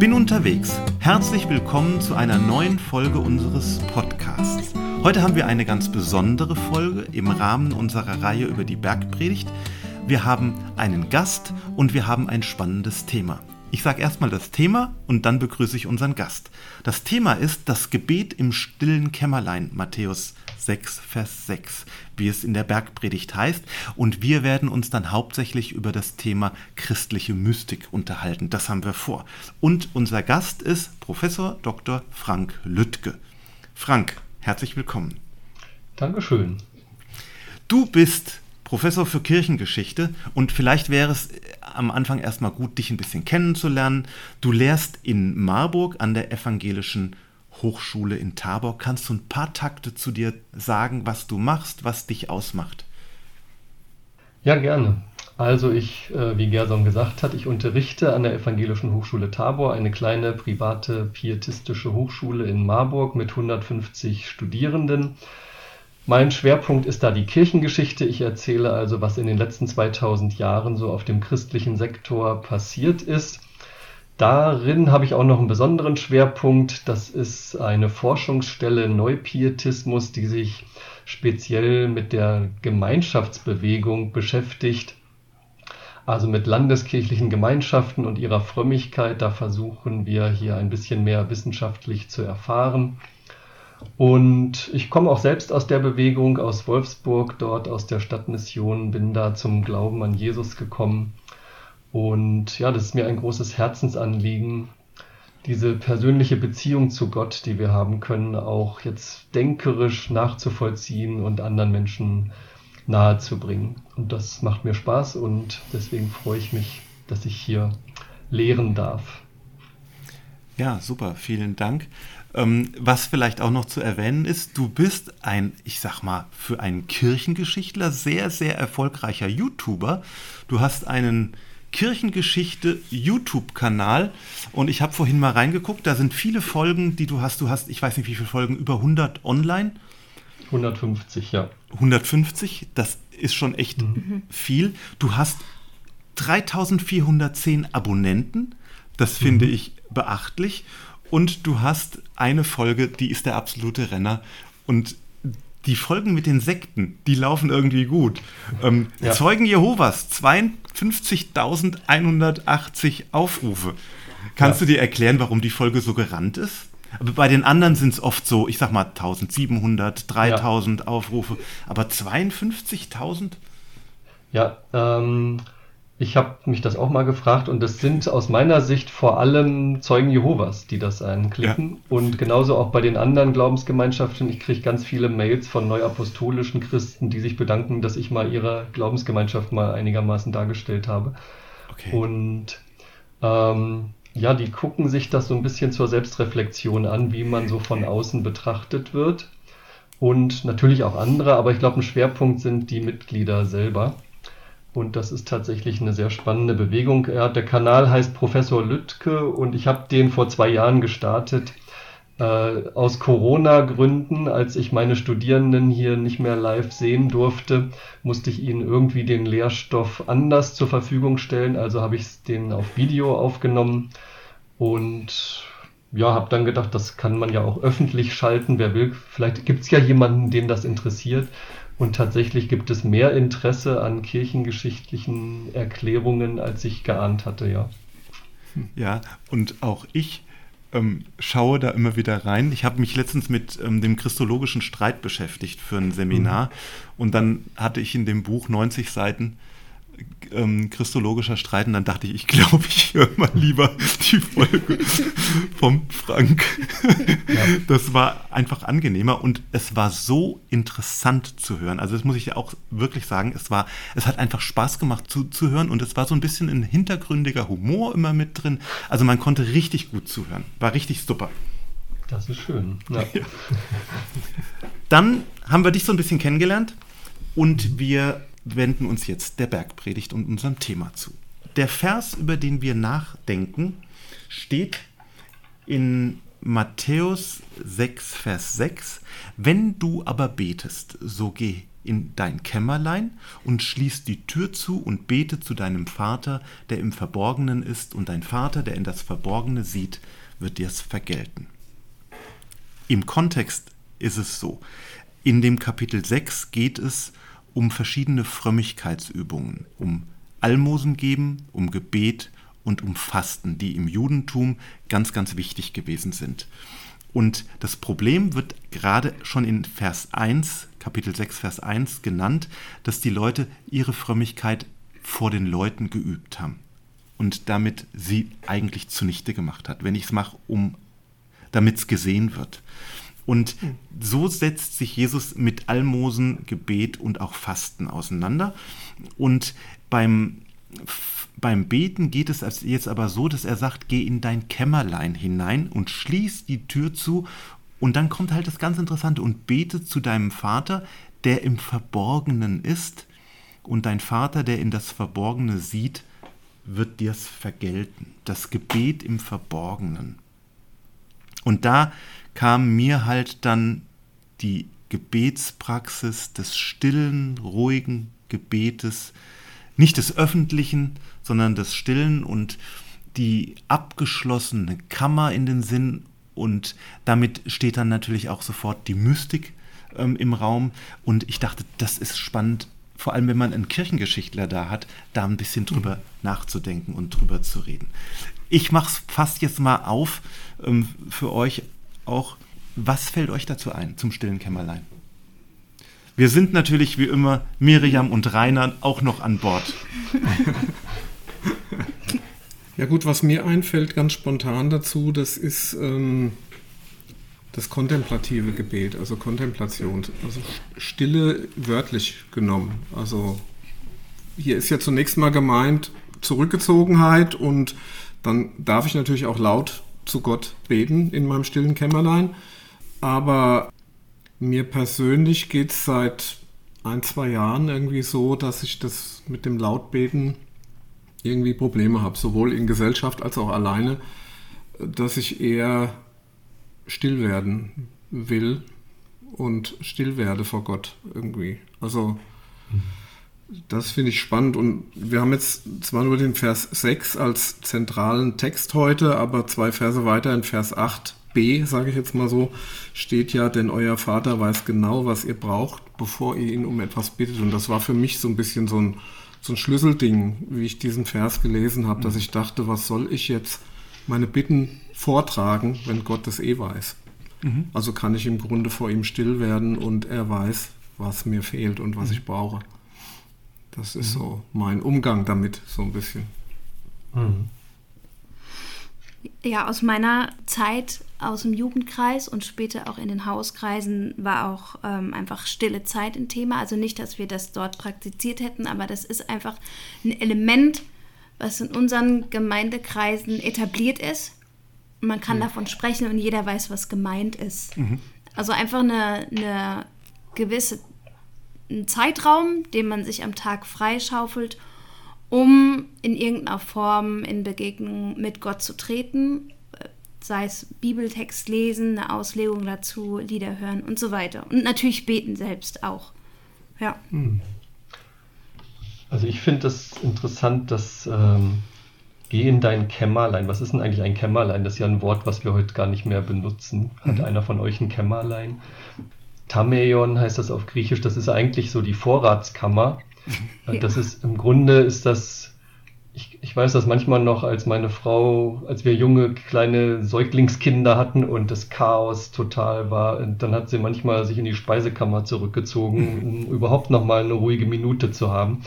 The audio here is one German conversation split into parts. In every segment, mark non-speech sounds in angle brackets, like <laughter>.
Bin unterwegs. Herzlich willkommen zu einer neuen Folge unseres Podcasts. Heute haben wir eine ganz besondere Folge im Rahmen unserer Reihe über die Bergpredigt. Wir haben einen Gast und wir haben ein spannendes Thema. Ich sage erstmal das Thema und dann begrüße ich unseren Gast. Das Thema ist das Gebet im stillen Kämmerlein, Matthäus 6, Vers 6, wie es in der Bergpredigt heißt. Und wir werden uns dann hauptsächlich über das Thema christliche Mystik unterhalten. Das haben wir vor. Und unser Gast ist Professor Dr. Frank Lüttke. Frank, herzlich willkommen. Dankeschön. Du bist Professor für Kirchengeschichte und vielleicht wäre es am Anfang erstmal gut, dich ein bisschen kennenzulernen. Du lehrst in Marburg an der Evangelischen Hochschule in Tabor. Kannst du ein paar Takte zu dir sagen, was du machst, was dich ausmacht? Ja, gerne. Also ich, äh, wie Gerson gesagt hat, ich unterrichte an der Evangelischen Hochschule Tabor, eine kleine private pietistische Hochschule in Marburg mit 150 Studierenden. Mein Schwerpunkt ist da die Kirchengeschichte. Ich erzähle also, was in den letzten 2000 Jahren so auf dem christlichen Sektor passiert ist. Darin habe ich auch noch einen besonderen Schwerpunkt. Das ist eine Forschungsstelle Neupietismus, die sich speziell mit der Gemeinschaftsbewegung beschäftigt. Also mit landeskirchlichen Gemeinschaften und ihrer Frömmigkeit. Da versuchen wir hier ein bisschen mehr wissenschaftlich zu erfahren. Und ich komme auch selbst aus der Bewegung, aus Wolfsburg, dort aus der Stadtmission, bin da zum Glauben an Jesus gekommen. Und ja, das ist mir ein großes Herzensanliegen, diese persönliche Beziehung zu Gott, die wir haben können, auch jetzt denkerisch nachzuvollziehen und anderen Menschen nahezubringen. Und das macht mir Spaß und deswegen freue ich mich, dass ich hier lehren darf. Ja, super, vielen Dank. Ähm, was vielleicht auch noch zu erwähnen ist, du bist ein, ich sag mal, für einen Kirchengeschichtler sehr, sehr erfolgreicher YouTuber. Du hast einen Kirchengeschichte YouTube-Kanal und ich habe vorhin mal reingeguckt, da sind viele Folgen, die du hast. Du hast, ich weiß nicht wie viele Folgen, über 100 online. 150, ja. 150, das ist schon echt mhm. viel. Du hast 3410 Abonnenten, das finde mhm. ich beachtlich und du hast eine Folge, die ist der absolute Renner. Und die Folgen mit den Sekten, die laufen irgendwie gut. Ähm, ja. Zeugen Jehovas, 52.180 Aufrufe. Kannst ja. du dir erklären, warum die Folge so gerannt ist? Aber bei den anderen sind es oft so, ich sag mal 1700, 3000 ja. Aufrufe, aber 52.000? Ja, ähm, ich habe mich das auch mal gefragt und das sind aus meiner Sicht vor allem Zeugen Jehovas, die das anklicken. Ja. Und genauso auch bei den anderen Glaubensgemeinschaften. Ich kriege ganz viele Mails von neuapostolischen Christen, die sich bedanken, dass ich mal ihre Glaubensgemeinschaft mal einigermaßen dargestellt habe. Okay. Und ähm, ja, die gucken sich das so ein bisschen zur Selbstreflexion an, wie man so von außen betrachtet wird. Und natürlich auch andere, aber ich glaube, ein Schwerpunkt sind die Mitglieder selber. Und das ist tatsächlich eine sehr spannende Bewegung. Ja, der Kanal heißt Professor Lüttke und ich habe den vor zwei Jahren gestartet. Äh, aus Corona-Gründen, als ich meine Studierenden hier nicht mehr live sehen durfte, musste ich ihnen irgendwie den Lehrstoff anders zur Verfügung stellen. Also habe ich den auf Video aufgenommen und ja, habe dann gedacht, das kann man ja auch öffentlich schalten. Wer will, vielleicht gibt es ja jemanden, den das interessiert. Und tatsächlich gibt es mehr Interesse an kirchengeschichtlichen Erklärungen, als ich geahnt hatte, ja. Ja, und auch ich ähm, schaue da immer wieder rein. Ich habe mich letztens mit ähm, dem christologischen Streit beschäftigt für ein Seminar mhm. und dann hatte ich in dem Buch 90 Seiten ähm, christologischer Streit und dann dachte ich, ich glaube, ich höre mal lieber die Folge vom Frank. Ja. Das war einfach angenehmer und es war so interessant zu hören. Also das muss ich auch wirklich sagen, es war, es hat einfach Spaß gemacht zu, zu hören und es war so ein bisschen ein hintergründiger Humor immer mit drin. Also man konnte richtig gut zuhören. War richtig super. Das ist schön. Ja. Ja. <laughs> Dann haben wir dich so ein bisschen kennengelernt und wir wenden uns jetzt der Bergpredigt und unserem Thema zu. Der Vers, über den wir nachdenken, steht in Matthäus 6, Vers 6. Wenn du aber betest, so geh in dein Kämmerlein und schließ die Tür zu und bete zu deinem Vater, der im Verborgenen ist, und dein Vater, der in das Verborgene sieht, wird dir's vergelten. Im Kontext ist es so. In dem Kapitel 6 geht es um verschiedene Frömmigkeitsübungen, um Almosen geben, um Gebet und um Fasten, die im Judentum ganz, ganz wichtig gewesen sind. Und das Problem wird gerade schon in Vers 1, Kapitel 6, Vers 1 genannt, dass die Leute ihre Frömmigkeit vor den Leuten geübt haben und damit sie eigentlich zunichte gemacht hat. Wenn ich es mache, um damit es gesehen wird. Und so setzt sich Jesus mit Almosen, Gebet und auch Fasten auseinander. Und beim, beim Beten geht es jetzt aber so, dass er sagt, geh in dein Kämmerlein hinein und schließ die Tür zu. Und dann kommt halt das ganz Interessante und bete zu deinem Vater, der im Verborgenen ist. Und dein Vater, der in das Verborgene sieht, wird dir's vergelten. Das Gebet im Verborgenen. Und da kam mir halt dann die Gebetspraxis des stillen, ruhigen Gebetes, nicht des öffentlichen, sondern des stillen und die abgeschlossene Kammer in den Sinn und damit steht dann natürlich auch sofort die Mystik ähm, im Raum und ich dachte, das ist spannend, vor allem wenn man einen Kirchengeschichtler da hat, da ein bisschen drüber mhm. nachzudenken und drüber zu reden. Ich mache es fast jetzt mal auf ähm, für euch auch. Was fällt euch dazu ein zum stillen Kämmerlein? Wir sind natürlich wie immer Miriam und Rainer auch noch an Bord. <laughs> Ja gut, was mir einfällt ganz spontan dazu, das ist ähm, das kontemplative Gebet, also Kontemplation, also Stille wörtlich genommen. Also hier ist ja zunächst mal gemeint Zurückgezogenheit und dann darf ich natürlich auch laut zu Gott beten in meinem stillen Kämmerlein. Aber mir persönlich geht es seit ein, zwei Jahren irgendwie so, dass ich das mit dem Lautbeten irgendwie Probleme habe, sowohl in Gesellschaft als auch alleine, dass ich eher still werden will und still werde vor Gott irgendwie. Also das finde ich spannend und wir haben jetzt zwar nur den Vers 6 als zentralen Text heute, aber zwei Verse weiter in Vers 8b, sage ich jetzt mal so, steht ja, denn euer Vater weiß genau, was ihr braucht, bevor ihr ihn um etwas bittet. Und das war für mich so ein bisschen so ein, so ein Schlüsselding, wie ich diesen Vers gelesen habe, dass ich dachte, was soll ich jetzt meine Bitten vortragen, wenn Gott das eh weiß. Mhm. Also kann ich im Grunde vor ihm still werden und er weiß, was mir fehlt und was mhm. ich brauche. Das ist mhm. so mein Umgang damit, so ein bisschen. Mhm. Ja, aus meiner Zeit aus dem Jugendkreis und später auch in den Hauskreisen war auch ähm, einfach stille Zeit ein Thema. Also nicht, dass wir das dort praktiziert hätten, aber das ist einfach ein Element, was in unseren Gemeindekreisen etabliert ist. Man kann mhm. davon sprechen und jeder weiß, was gemeint ist. Mhm. Also einfach eine, eine gewisse einen Zeitraum, den man sich am Tag freischaufelt, um in irgendeiner Form in Begegnung mit Gott zu treten, sei es Bibeltext lesen, eine Auslegung dazu, Lieder hören und so weiter. Und natürlich beten selbst auch. Ja. Hm. Also ich finde das interessant, dass ähm, geh in dein Kämmerlein. Was ist denn eigentlich ein Kämmerlein? Das ist ja ein Wort, was wir heute gar nicht mehr benutzen. Hat mhm. einer von euch ein Kämmerlein? Tameion heißt das auf Griechisch, das ist eigentlich so die Vorratskammer. <laughs> Das ist im Grunde ist das, ich, ich weiß das manchmal noch, als meine Frau, als wir junge kleine Säuglingskinder hatten und das Chaos total war, dann hat sie manchmal sich in die Speisekammer zurückgezogen, <laughs> um überhaupt noch mal eine ruhige Minute zu haben.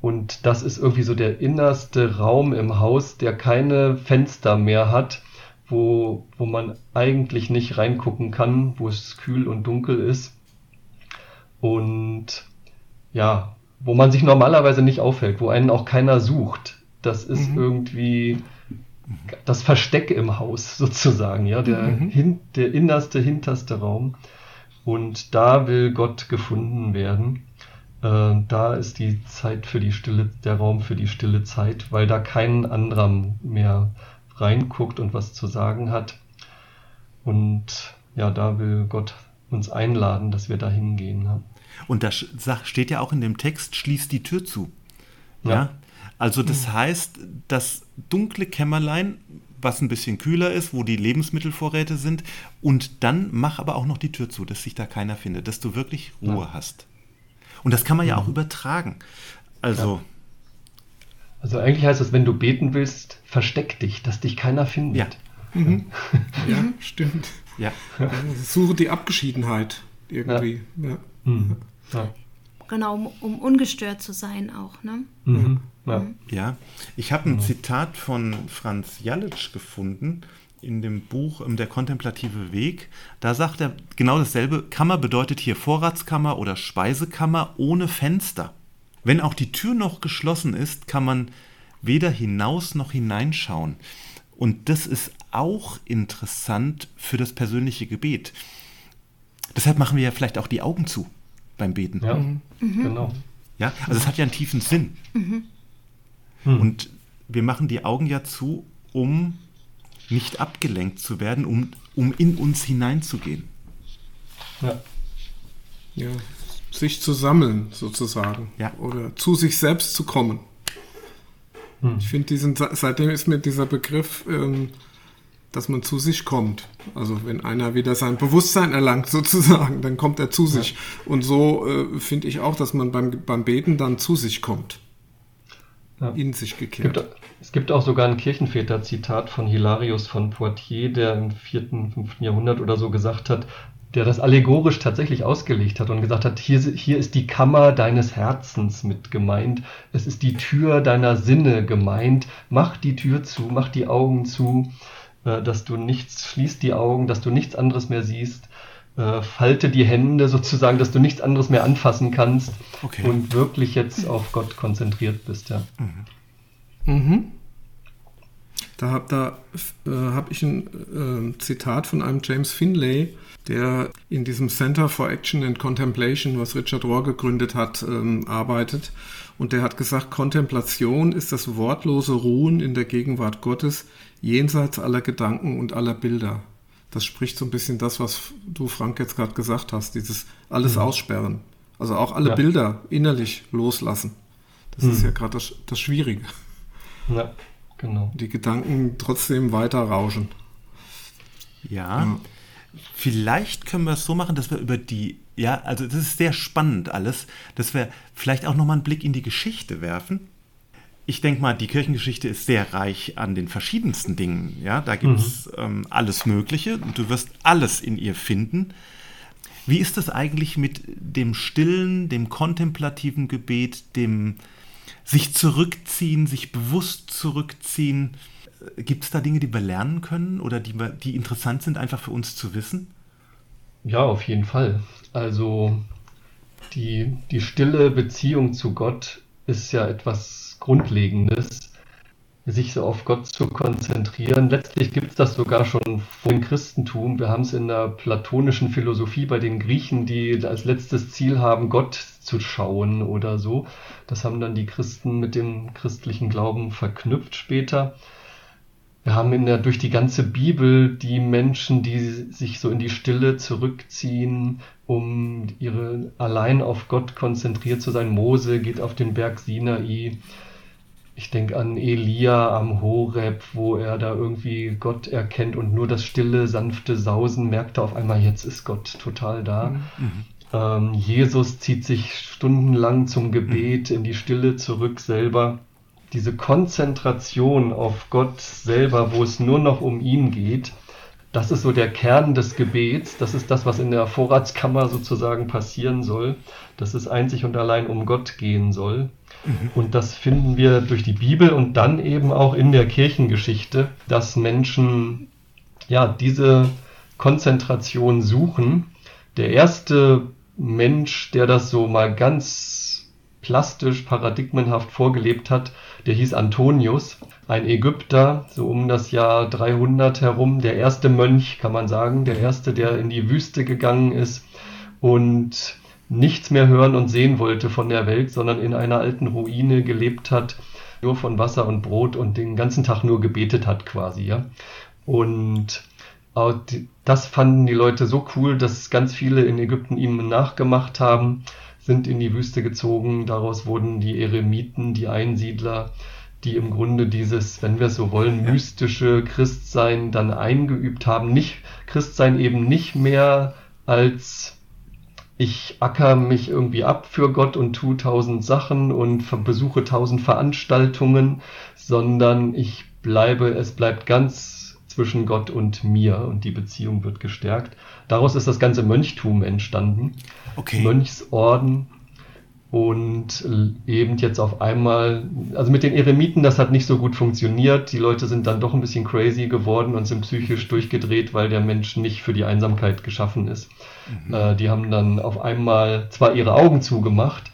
Und das ist irgendwie so der innerste Raum im Haus, der keine Fenster mehr hat wo, wo man eigentlich nicht reingucken kann, wo es kühl und dunkel ist. Und ja, wo man sich normalerweise nicht aufhält, wo einen auch keiner sucht. Das ist mhm. irgendwie das Versteck im Haus <laughs> sozusagen, ja, der, mhm. hin, der innerste, hinterste Raum. Und da will Gott gefunden werden. Äh, da ist die Zeit für die Stille, der Raum für die stille Zeit, weil da kein anderer mehr reinguckt und was zu sagen hat. Und ja, da will Gott uns einladen, dass wir da hingehen. Und da steht ja auch in dem Text, schließt die Tür zu. Ja. Ja. Also das heißt, das dunkle Kämmerlein, was ein bisschen kühler ist, wo die Lebensmittelvorräte sind, und dann mach aber auch noch die Tür zu, dass sich da keiner findet, dass du wirklich Ruhe Ja. hast. Und das kann man ja auch übertragen. Also, Also eigentlich heißt es, wenn du beten willst, versteck dich, dass dich keiner findet. Ja, <laughs> stimmt. ja. Also suche die Abgeschiedenheit irgendwie. Ja. Mhm. Ja. Genau, um, um ungestört zu sein auch, ne? Mhm. Ja. Ja, ich habe ein Zitat von Franz Jalitsch gefunden in dem Buch ähm, Der kontemplative Weg. Da sagt er genau dasselbe. Kammer bedeutet hier Vorratskammer oder Speisekammer ohne Fenster. Wenn auch die Tür noch geschlossen ist, kann man weder hinaus noch hineinschauen. Und das ist auch interessant für das persönliche Gebet. Deshalb machen wir ja vielleicht auch die Augen zu beim Beten. Ja, genau. Ja, also es hat ja einen tiefen Sinn. Hm. Und wir machen die Augen ja zu, um nicht abgelenkt zu werden, um, um in uns hineinzugehen. Ja. ja. Sich zu sammeln, sozusagen. Ja. Oder zu sich selbst zu kommen. Ich finde, diesen, seitdem ist mir dieser Begriff, ähm, dass man zu sich kommt. Also wenn einer wieder sein Bewusstsein erlangt, <laughs> sozusagen, dann kommt er zu sich. Und so äh, finde ich auch, dass man beim, beim Beten dann zu sich kommt. Ja. In sich Es gekehrt. gibt, es gibt auch sogar ein Kirchenväter-Zitat von Hilarius von Poitiers, der im 4., 5. Jahrhundert oder so gesagt hat, der das allegorisch tatsächlich ausgelegt hat und gesagt hat, hier, hier ist die Kammer deines Herzens mit gemeint, es ist die Tür deiner Sinne gemeint, mach die Tür zu, mach die Augen zu, äh, dass du nichts, schließ die Augen, dass du nichts anderes mehr siehst, äh, falte die Hände sozusagen, dass du nichts anderes mehr anfassen kannst Okay. und wirklich jetzt auf Gott konzentriert bist, ja. Mhm. Da habe da, äh, hab ich ein äh, Zitat von einem James Finlay, der in diesem Center for Action and Contemplation, was Richard Rohr gegründet hat, ähm, arbeitet. Und der hat gesagt, Kontemplation ist das wortlose Ruhen in der Gegenwart Gottes, jenseits aller Gedanken und aller Bilder. Das spricht so ein bisschen das, was du, Frank, jetzt gerade gesagt hast, dieses alles aussperren. Also auch alle Ja. Bilder innerlich loslassen. Das ist ja gerade das, das Schwierige Ja, genau. die Gedanken trotzdem weiter rauschen. Ja. Vielleicht können wir es so machen, dass wir über die, ja, also das ist sehr spannend alles, dass wir vielleicht auch nochmal einen Blick in die Geschichte werfen. Ich denke mal, die Kirchengeschichte ist sehr reich an den verschiedensten Dingen. Ja, da gibt es ähm, alles Mögliche und du wirst alles in ihr finden. Wie ist das eigentlich mit dem stillen, dem kontemplativen Gebet, dem sich zurückziehen, sich bewusst zurückziehen? Gibt es da Dinge, die wir lernen können oder die, die interessant sind, einfach für uns zu wissen? Ja, auf jeden Fall. Also die, die stille Beziehung zu Gott ist ja etwas Grundlegendes, sich so auf Gott zu konzentrieren. Letztlich gibt es das sogar schon vor dem Christentum. Wir haben es in der platonischen Philosophie bei den Griechen, die als letztes Ziel haben, Gott zu schauen oder so. Das haben dann die Christen mit dem christlichen Glauben verknüpft später. Wir haben in der, durch die ganze Bibel die Menschen, die sich so in die Stille zurückziehen, um ihre allein auf Gott konzentriert zu sein. Mose geht auf den Berg Sinai. Ich denke an Elia am Horeb, wo er da irgendwie Gott erkennt und nur das stille, sanfte Sausen merkt er auf einmal, jetzt ist Gott total da. Ähm, Jesus zieht sich stundenlang zum Gebet in die Stille zurück selber diese Konzentration auf Gott selber, wo es nur noch um ihn geht, das ist so der Kern des Gebets. Das ist das, was in der Vorratskammer sozusagen passieren soll, dass es einzig und allein um Gott gehen soll. Und das finden wir durch die Bibel und dann eben auch in der Kirchengeschichte, dass Menschen ja diese Konzentration suchen. Der erste Mensch, der das so mal ganz plastisch, paradigmenhaft vorgelebt hat, der hieß Antonius, ein Ägypter, so um das Jahr 300 herum, der erste Mönch, kann man sagen, der erste, der in die Wüste gegangen ist und nichts mehr hören und sehen wollte von der Welt, sondern in einer alten Ruine gelebt hat, nur von Wasser und Brot und den ganzen Tag nur gebetet hat quasi, ja. Und das fanden die Leute so cool, dass ganz viele in Ägypten ihm nachgemacht haben. sind in die Wüste gezogen. Daraus wurden die Eremiten, die Einsiedler, die im Grunde dieses, wenn wir es so wollen, mystische Christsein dann eingeübt haben. Nicht Christsein eben nicht mehr als ich acker mich irgendwie ab für Gott und tue tausend Sachen und besuche tausend Veranstaltungen, sondern ich bleibe, es bleibt ganz zwischen Gott und mir und die Beziehung wird gestärkt. Daraus ist das ganze Mönchtum entstanden. Okay. Mönchsorden und eben jetzt auf einmal, also mit den Eremiten, das hat nicht so gut funktioniert. Die Leute sind dann doch ein bisschen crazy geworden und sind psychisch durchgedreht, weil der Mensch nicht für die Einsamkeit geschaffen ist. Mhm. Äh, die haben dann auf einmal zwar ihre Augen zugemacht,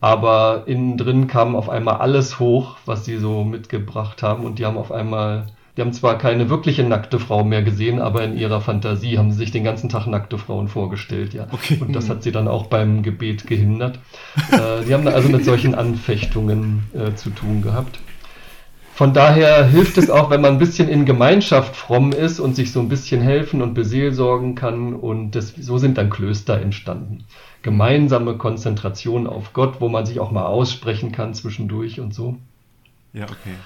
aber innen drin kam auf einmal alles hoch, was sie so mitgebracht haben und die haben auf einmal die haben zwar keine wirkliche nackte Frau mehr gesehen, aber in ihrer Fantasie haben sie sich den ganzen Tag nackte Frauen vorgestellt, ja. Okay. Und das hat sie dann auch beim Gebet gehindert. äh, sie haben also mit solchen Anfechtungen äh, zu tun gehabt. Von daher hilft es auch, wenn man ein bisschen in Gemeinschaft fromm ist und sich so ein bisschen helfen und beseelsorgen kann. Und das, so sind dann Klöster entstanden. Gemeinsame Konzentration auf Gott, wo man sich auch mal aussprechen kann zwischendurch und so. Ja, okay.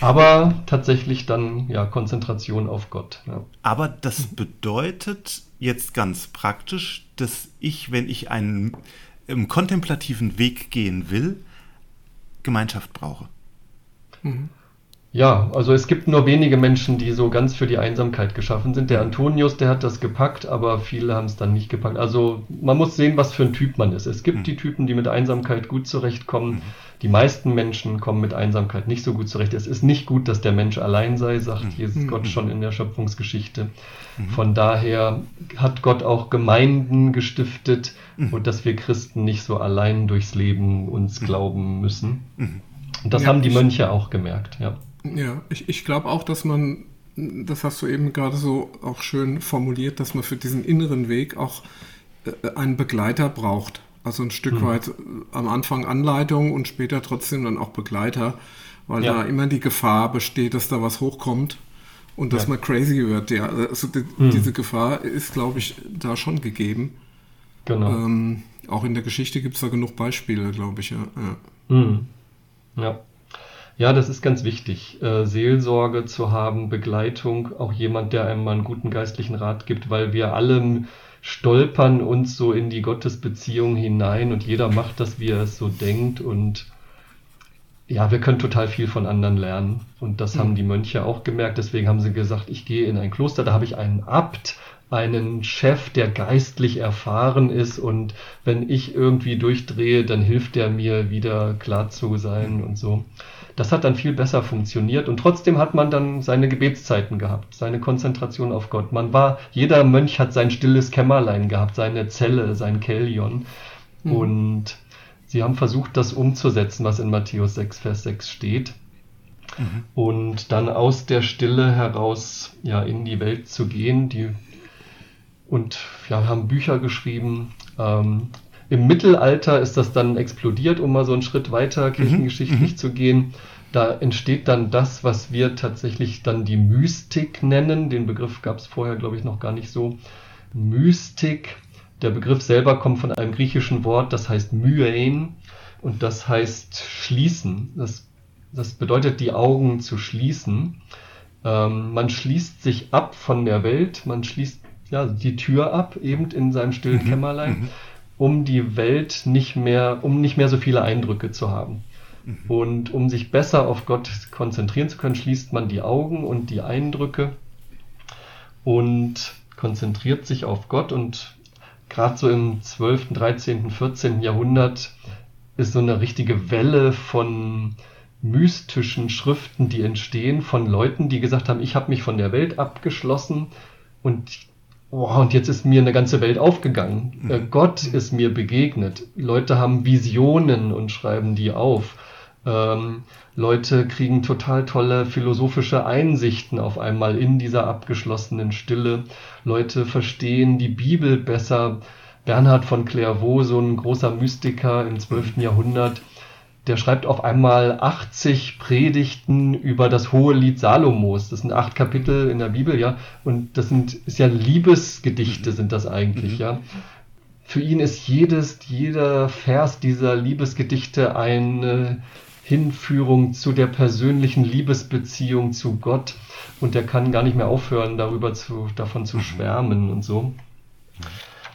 Aber tatsächlich dann ja Konzentration auf Gott. Ja. Aber das bedeutet jetzt ganz praktisch, dass ich, wenn ich einen im kontemplativen Weg gehen will, Gemeinschaft brauche. Mhm. Ja, also es gibt nur wenige Menschen, die so ganz für die Einsamkeit geschaffen sind. Der Antonius, der hat das gepackt, aber viele haben es dann nicht gepackt. Also man muss sehen, was für ein Typ man ist. Es gibt mhm. die Typen, die mit Einsamkeit gut zurechtkommen. Mhm. Die meisten Menschen kommen mit Einsamkeit nicht so gut zurecht. Es ist nicht gut, dass der Mensch allein sei, sagt mhm. Jesus mhm. Gott schon in der Schöpfungsgeschichte. Mhm. Von daher hat Gott auch Gemeinden gestiftet mhm. und dass wir Christen nicht so allein durchs Leben uns glauben müssen. Und das ja, haben die Mönche auch gemerkt, ja. Ja, ich, ich glaube auch, dass man, das hast du eben gerade so auch schön formuliert, dass man für diesen inneren Weg auch äh, einen Begleiter braucht. Also ein Stück mhm. weit äh, am Anfang Anleitung und später trotzdem dann auch Begleiter, weil ja. da immer die Gefahr besteht, dass da was hochkommt und dass ja. man crazy wird. Ja, also die, mhm. diese Gefahr ist, glaube ich, da schon gegeben. Genau. Ähm, auch in der Geschichte gibt es da genug Beispiele, glaube ich. Ja. Ja. Mhm. ja. Ja, das ist ganz wichtig, äh, Seelsorge zu haben, Begleitung, auch jemand, der einem mal einen guten geistlichen Rat gibt, weil wir alle stolpern uns so in die Gottesbeziehung hinein und jeder macht das, wie er es so denkt und ja, wir können total viel von anderen lernen und das mhm. haben die Mönche auch gemerkt, deswegen haben sie gesagt, ich gehe in ein Kloster, da habe ich einen Abt, einen Chef, der geistlich erfahren ist und wenn ich irgendwie durchdrehe, dann hilft er mir wieder klar zu sein und so. Das hat dann viel besser funktioniert und trotzdem hat man dann seine Gebetszeiten gehabt, seine Konzentration auf Gott. Man war, jeder Mönch hat sein stilles Kämmerlein gehabt, seine Zelle, sein Kellion. Mhm. Und sie haben versucht, das umzusetzen, was in Matthäus 6, Vers 6 steht. Mhm. Und dann aus der Stille heraus ja, in die Welt zu gehen. Die, und ja, haben Bücher geschrieben. Ähm, im Mittelalter ist das dann explodiert, um mal so einen Schritt weiter mhm. kirchengeschichtlich mhm. zu gehen. Da entsteht dann das, was wir tatsächlich dann die Mystik nennen. Den Begriff gab es vorher, glaube ich, noch gar nicht so. Mystik. Der Begriff selber kommt von einem griechischen Wort, das heißt myein und das heißt schließen. Das, das bedeutet, die Augen zu schließen. Ähm, man schließt sich ab von der Welt, man schließt ja, die Tür ab, eben in seinem stillen mhm. Kämmerlein. Um die Welt nicht mehr, um nicht mehr so viele Eindrücke zu haben. Mhm. Und um sich besser auf Gott konzentrieren zu können, schließt man die Augen und die Eindrücke und konzentriert sich auf Gott. Und gerade so im 12., 13., 14. Jahrhundert ist so eine richtige Welle von mystischen Schriften, die entstehen von Leuten, die gesagt haben, ich habe mich von der Welt abgeschlossen und oh, und jetzt ist mir eine ganze Welt aufgegangen. Mhm. Äh, Gott ist mir begegnet. Leute haben Visionen und schreiben die auf. Ähm, Leute kriegen total tolle philosophische Einsichten auf einmal in dieser abgeschlossenen Stille. Leute verstehen die Bibel besser. Bernhard von Clairvaux, so ein großer Mystiker im 12. Jahrhundert, der schreibt auf einmal 80 Predigten über das hohe Lied Salomos. Das sind acht Kapitel in der Bibel, ja. Und das sind, ist ja Liebesgedichte, sind das eigentlich, mhm. ja. für ihn ist jedes, jeder Vers dieser Liebesgedichte eine Hinführung zu der persönlichen Liebesbeziehung zu Gott und er kann gar nicht mehr aufhören, darüber zu, davon zu schwärmen und so.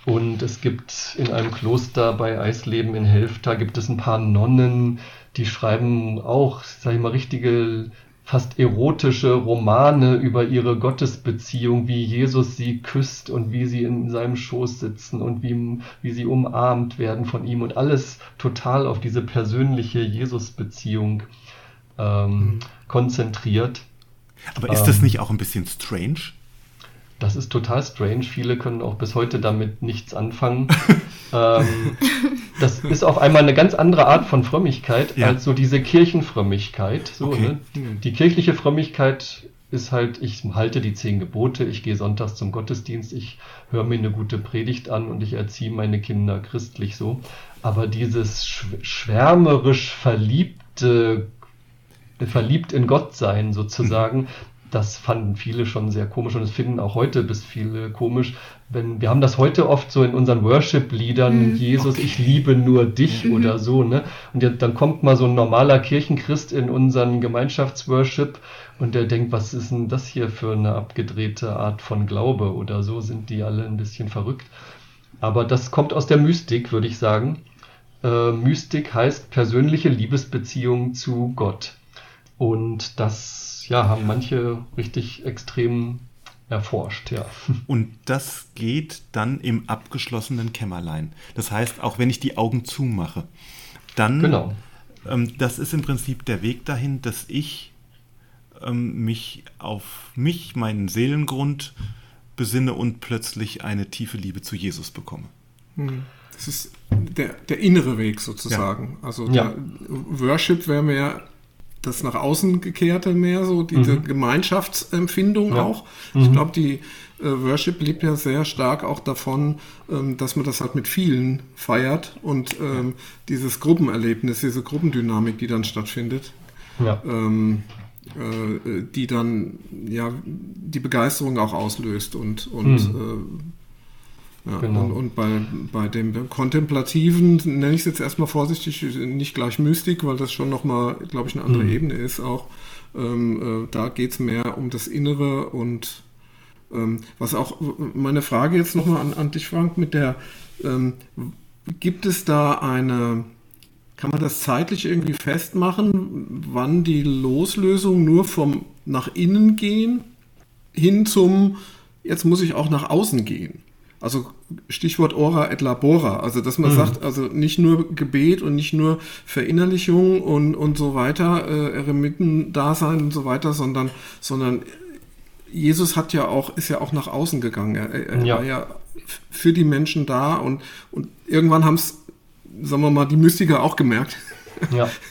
Und es gibt in einem Kloster bei Eisleben in Helfta gibt es ein paar Nonnen, die schreiben auch, sag ich mal, richtige fast erotische Romane über ihre Gottesbeziehung, wie Jesus sie küsst und wie sie in seinem Schoß sitzen und wie, wie sie umarmt werden von ihm und alles total auf diese persönliche Jesus-Beziehung ähm, mhm. konzentriert. Aber ist das ähm, nicht auch ein bisschen strange? Das ist total strange. Viele können auch bis heute damit nichts anfangen. <laughs> ähm, das ist auf einmal eine ganz andere Art von Frömmigkeit ja. als so diese Kirchenfrömmigkeit. So, okay. ne? Mhm. Die kirchliche Frömmigkeit ist halt, ich halte die zehn Gebote, ich gehe sonntags zum Gottesdienst, ich höre mir eine gute Predigt an und ich erziehe meine Kinder christlich so. Aber dieses schwärmerisch verliebte, verliebt in Gott sein sozusagen, <laughs> das fanden viele schon sehr komisch und es finden auch heute bis viele komisch. Wenn, wir haben das heute oft so in unseren Worship-Liedern, mhm. Jesus, okay. ich liebe nur dich mhm. oder so, ne? Und dann kommt mal so ein normaler Kirchenchrist in unseren Gemeinschaftsworship und der denkt, was ist denn das hier für eine abgedrehte Art von Glaube oder so, sind die alle ein bisschen verrückt. Aber das kommt aus der Mystik, würde ich sagen. Äh, Mystik heißt persönliche Liebesbeziehung zu Gott. Und das ja, haben manche richtig extrem erforscht, ja. Und das geht dann im abgeschlossenen Kämmerlein. Das heißt, auch wenn ich die Augen zumache, dann, genau. ähm, das ist im Prinzip der Weg dahin, dass ich ähm, mich auf mich, meinen Seelengrund besinne und plötzlich eine tiefe Liebe zu Jesus bekomme. Hm. Das ist der, der innere Weg sozusagen. Ja. Also ja. Worship wäre mir das nach außen gekehrte mehr, so diese mhm. Gemeinschaftsempfindung ja. auch. Mhm. Ich glaube, die äh, Worship lebt ja sehr stark auch davon, ähm, dass man das halt mit vielen feiert und ähm, dieses Gruppenerlebnis, diese Gruppendynamik, die dann stattfindet, ja. ähm, äh, die dann ja die Begeisterung auch auslöst und, und mhm. äh, ja, genau. Und, und, bei, bei dem Kontemplativen nenne ich es jetzt erstmal vorsichtig, nicht gleich Mystik, weil das schon nochmal, glaube ich, eine andere mhm. Ebene ist auch. Ähm, äh, da geht es mehr um das Innere und ähm, was auch meine Frage jetzt nochmal an, an dich, Frank, mit der, ähm, gibt es da eine, kann man das zeitlich irgendwie festmachen, wann die Loslösung nur vom nach innen gehen hin zum, jetzt muss ich auch nach außen gehen? Also Stichwort Ora et Labora, also dass man mhm. sagt, also nicht nur Gebet und nicht nur Verinnerlichung und, und so weiter, äh, Eremiten-Dasein und so weiter, sondern, sondern Jesus hat ja auch, ist ja auch nach außen gegangen. Er, er ja. war ja für die Menschen da und, und irgendwann haben es, sagen wir mal, die Mystiker auch gemerkt. Ja. <laughs>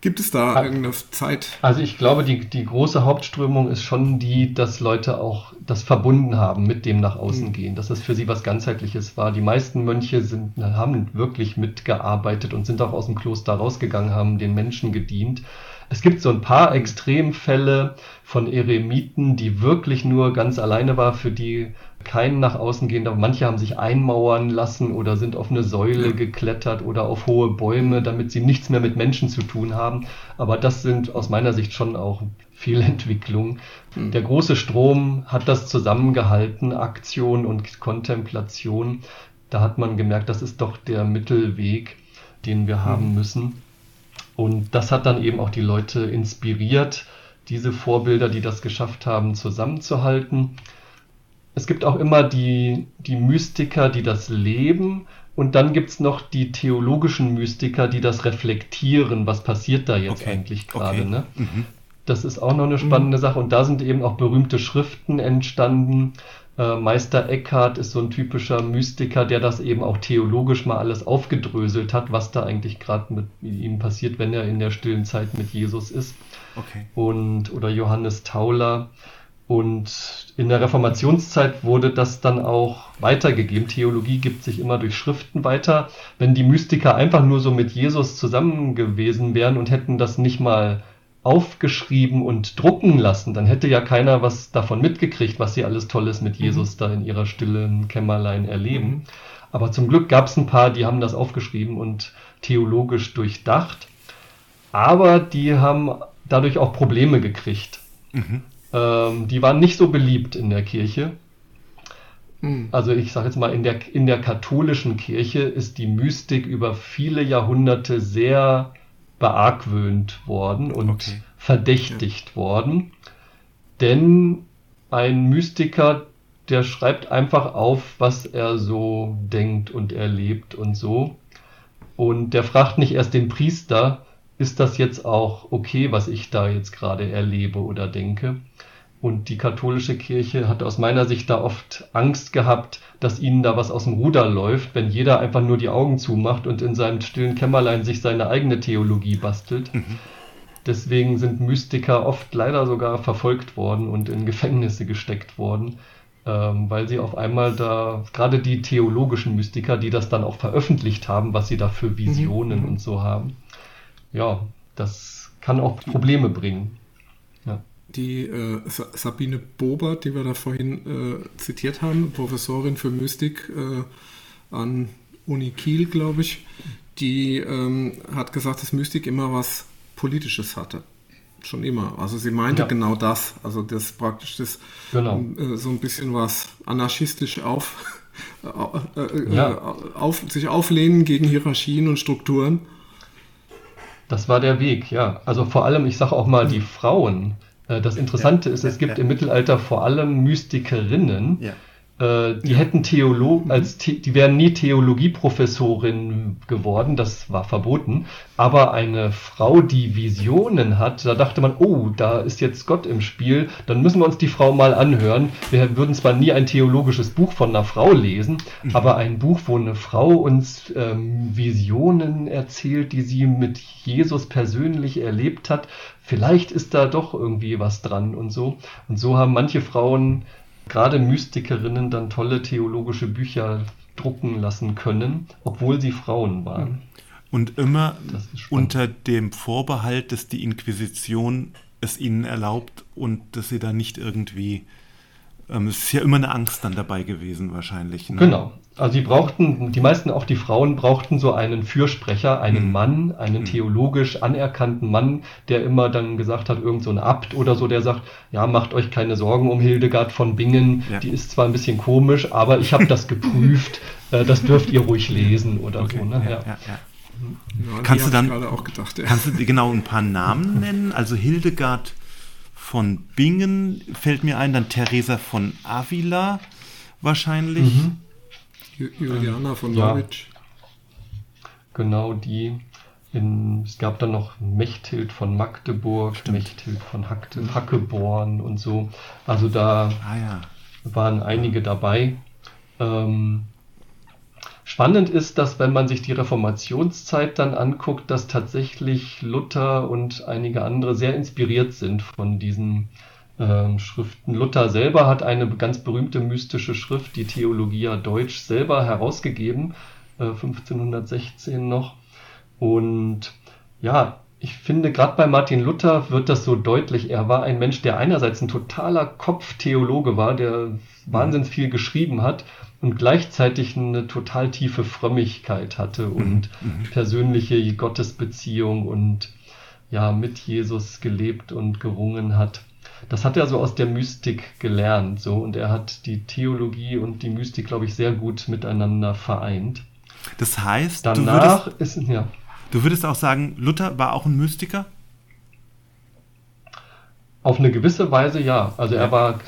Gibt es da irgendeine Zeit? Also ich glaube, die, die große Hauptströmung ist schon die, dass Leute auch das verbunden haben mit dem nach außen mhm. gehen, dass es für sie was ganzheitliches war. Die meisten Mönche sind, haben wirklich mitgearbeitet und sind auch aus dem Kloster rausgegangen, haben den Menschen gedient. Es gibt so ein paar Extremfälle von Eremiten, die wirklich nur ganz alleine war, für die kein nach außen gehen darf. Manche haben sich einmauern lassen oder sind auf eine Säule geklettert oder auf hohe Bäume, damit sie nichts mehr mit Menschen zu tun haben. Aber das sind aus meiner Sicht schon auch Fehlentwicklungen. Mhm. Der große Strom hat das zusammengehalten, Aktion und Kontemplation. Da hat man gemerkt, das ist doch der Mittelweg, den wir haben mhm. müssen. Und das hat dann eben auch die Leute inspiriert, diese Vorbilder, die das geschafft haben, zusammenzuhalten es gibt auch immer die, die Mystiker, die das leben. Und dann gibt es noch die theologischen Mystiker, die das reflektieren, was passiert da jetzt okay. eigentlich gerade. Okay. Ne? Mhm. Das ist auch noch eine spannende mhm. Sache. Und da sind eben auch berühmte Schriften entstanden. Äh, Meister Eckhart ist so ein typischer Mystiker, der das eben auch theologisch mal alles aufgedröselt hat, was da eigentlich gerade mit ihm passiert, wenn er in der stillen Zeit mit Jesus ist. Okay. Und, oder Johannes Tauler und in der Reformationszeit wurde das dann auch weitergegeben. Theologie gibt sich immer durch Schriften weiter. Wenn die Mystiker einfach nur so mit Jesus zusammen gewesen wären und hätten das nicht mal aufgeschrieben und drucken lassen, dann hätte ja keiner was davon mitgekriegt, was sie alles Tolles mit mhm. Jesus mhm. da in ihrer stillen Kämmerlein erleben. Aber zum Glück gab es ein paar, die haben das aufgeschrieben und theologisch durchdacht. Aber die haben dadurch auch Probleme gekriegt. Mhm. Ähm, die waren nicht so beliebt in der Kirche. Mhm. Also ich sage jetzt mal, in der, in der katholischen Kirche ist die Mystik über viele Jahrhunderte sehr beargwöhnt worden und okay. verdächtigt ja. worden. Denn ein Mystiker, der schreibt einfach auf, was er so denkt und erlebt und so. Und der fragt nicht erst den Priester, ist das jetzt auch okay, was ich da jetzt gerade erlebe oder denke? Und die katholische Kirche hat aus meiner Sicht da oft Angst gehabt, dass ihnen da was aus dem Ruder läuft, wenn jeder einfach nur die Augen zumacht und in seinem stillen Kämmerlein sich seine eigene Theologie bastelt. Mhm. Deswegen sind Mystiker oft leider sogar verfolgt worden und in Gefängnisse gesteckt worden, ähm, weil sie auf einmal da, gerade die theologischen Mystiker, die das dann auch veröffentlicht haben, was sie da für Visionen mhm. und so haben, ja, das kann auch Probleme bringen. Ja. Die äh, Sabine Bobert, die wir da vorhin äh, zitiert haben, Professorin für Mystik äh, an Uni Kiel, glaube ich, die ähm, hat gesagt, dass Mystik immer was Politisches hatte. Schon immer. Also sie meinte ja. genau das. Also das praktisch das genau. Äh, so ein bisschen was anarchistisch auf, <laughs> äh, äh, ja. auf sich auflehnen gegen Hierarchien und Strukturen. Das war der Weg, ja. Also vor allem, ich sage auch mal, die Frauen. Äh, das Interessante ja, ist, es gibt ja. im Mittelalter vor allem Mystikerinnen, ja. Äh, die hätten Theolog mhm. als die wären nie Theologieprofessorin geworden, das war verboten. Aber eine Frau, die Visionen hat, da dachte man, oh, da ist jetzt Gott im Spiel, dann müssen wir uns die Frau mal anhören. Wir würden zwar nie ein theologisches Buch von einer Frau lesen, mhm. aber ein Buch, wo eine Frau uns ähm, Visionen erzählt, die sie mit Jesus persönlich erlebt hat, vielleicht ist da doch irgendwie was dran und so. Und so haben manche Frauen gerade Mystikerinnen dann tolle theologische Bücher drucken lassen können, obwohl sie Frauen waren. Und immer unter dem Vorbehalt, dass die Inquisition es ihnen erlaubt und dass sie da nicht irgendwie. Ähm, es ist ja immer eine Angst dann dabei gewesen, wahrscheinlich. Ne? Genau. Also sie brauchten, die meisten, auch die Frauen, brauchten so einen Fürsprecher, einen mhm. Mann, einen mhm. theologisch anerkannten Mann, der immer dann gesagt hat, irgend so ein Abt oder so, der sagt, ja, macht euch keine Sorgen um Hildegard von Bingen, ja. die ist zwar ein bisschen komisch, aber ich habe das geprüft, <laughs> äh, das dürft ihr ruhig lesen oder okay. so. Ne? Ja, ja. Ja, kannst du dann gedacht, kannst du genau ein paar Namen <laughs> nennen? Also Hildegard von Bingen fällt mir ein, dann Theresa von Avila wahrscheinlich. Mhm. Juliana von ja, Norwich. Genau die. In, es gab dann noch Mechthild von Magdeburg, Stimmt. Mechthild von Hackte, Hackeborn und so. Also da ah, ja. waren einige dabei. Ähm, spannend ist, dass wenn man sich die Reformationszeit dann anguckt, dass tatsächlich Luther und einige andere sehr inspiriert sind von diesen ähm, Schriften. Luther selber hat eine ganz berühmte mystische Schrift, die Theologia Deutsch, selber herausgegeben, äh, 1516 noch. Und ja, ich finde, gerade bei Martin Luther wird das so deutlich. Er war ein Mensch, der einerseits ein totaler Kopftheologe war, der wahnsinnig viel geschrieben hat und gleichzeitig eine total tiefe Frömmigkeit hatte und mhm. mhm. persönliche Gottesbeziehung und ja, mit Jesus gelebt und gerungen hat das hat er so aus der Mystik gelernt, so und er hat die Theologie und die Mystik, glaube ich, sehr gut miteinander vereint. Das heißt, danach du würdest, ist ja. Du würdest auch sagen, Luther war auch ein Mystiker? Auf eine gewisse Weise ja. Also er war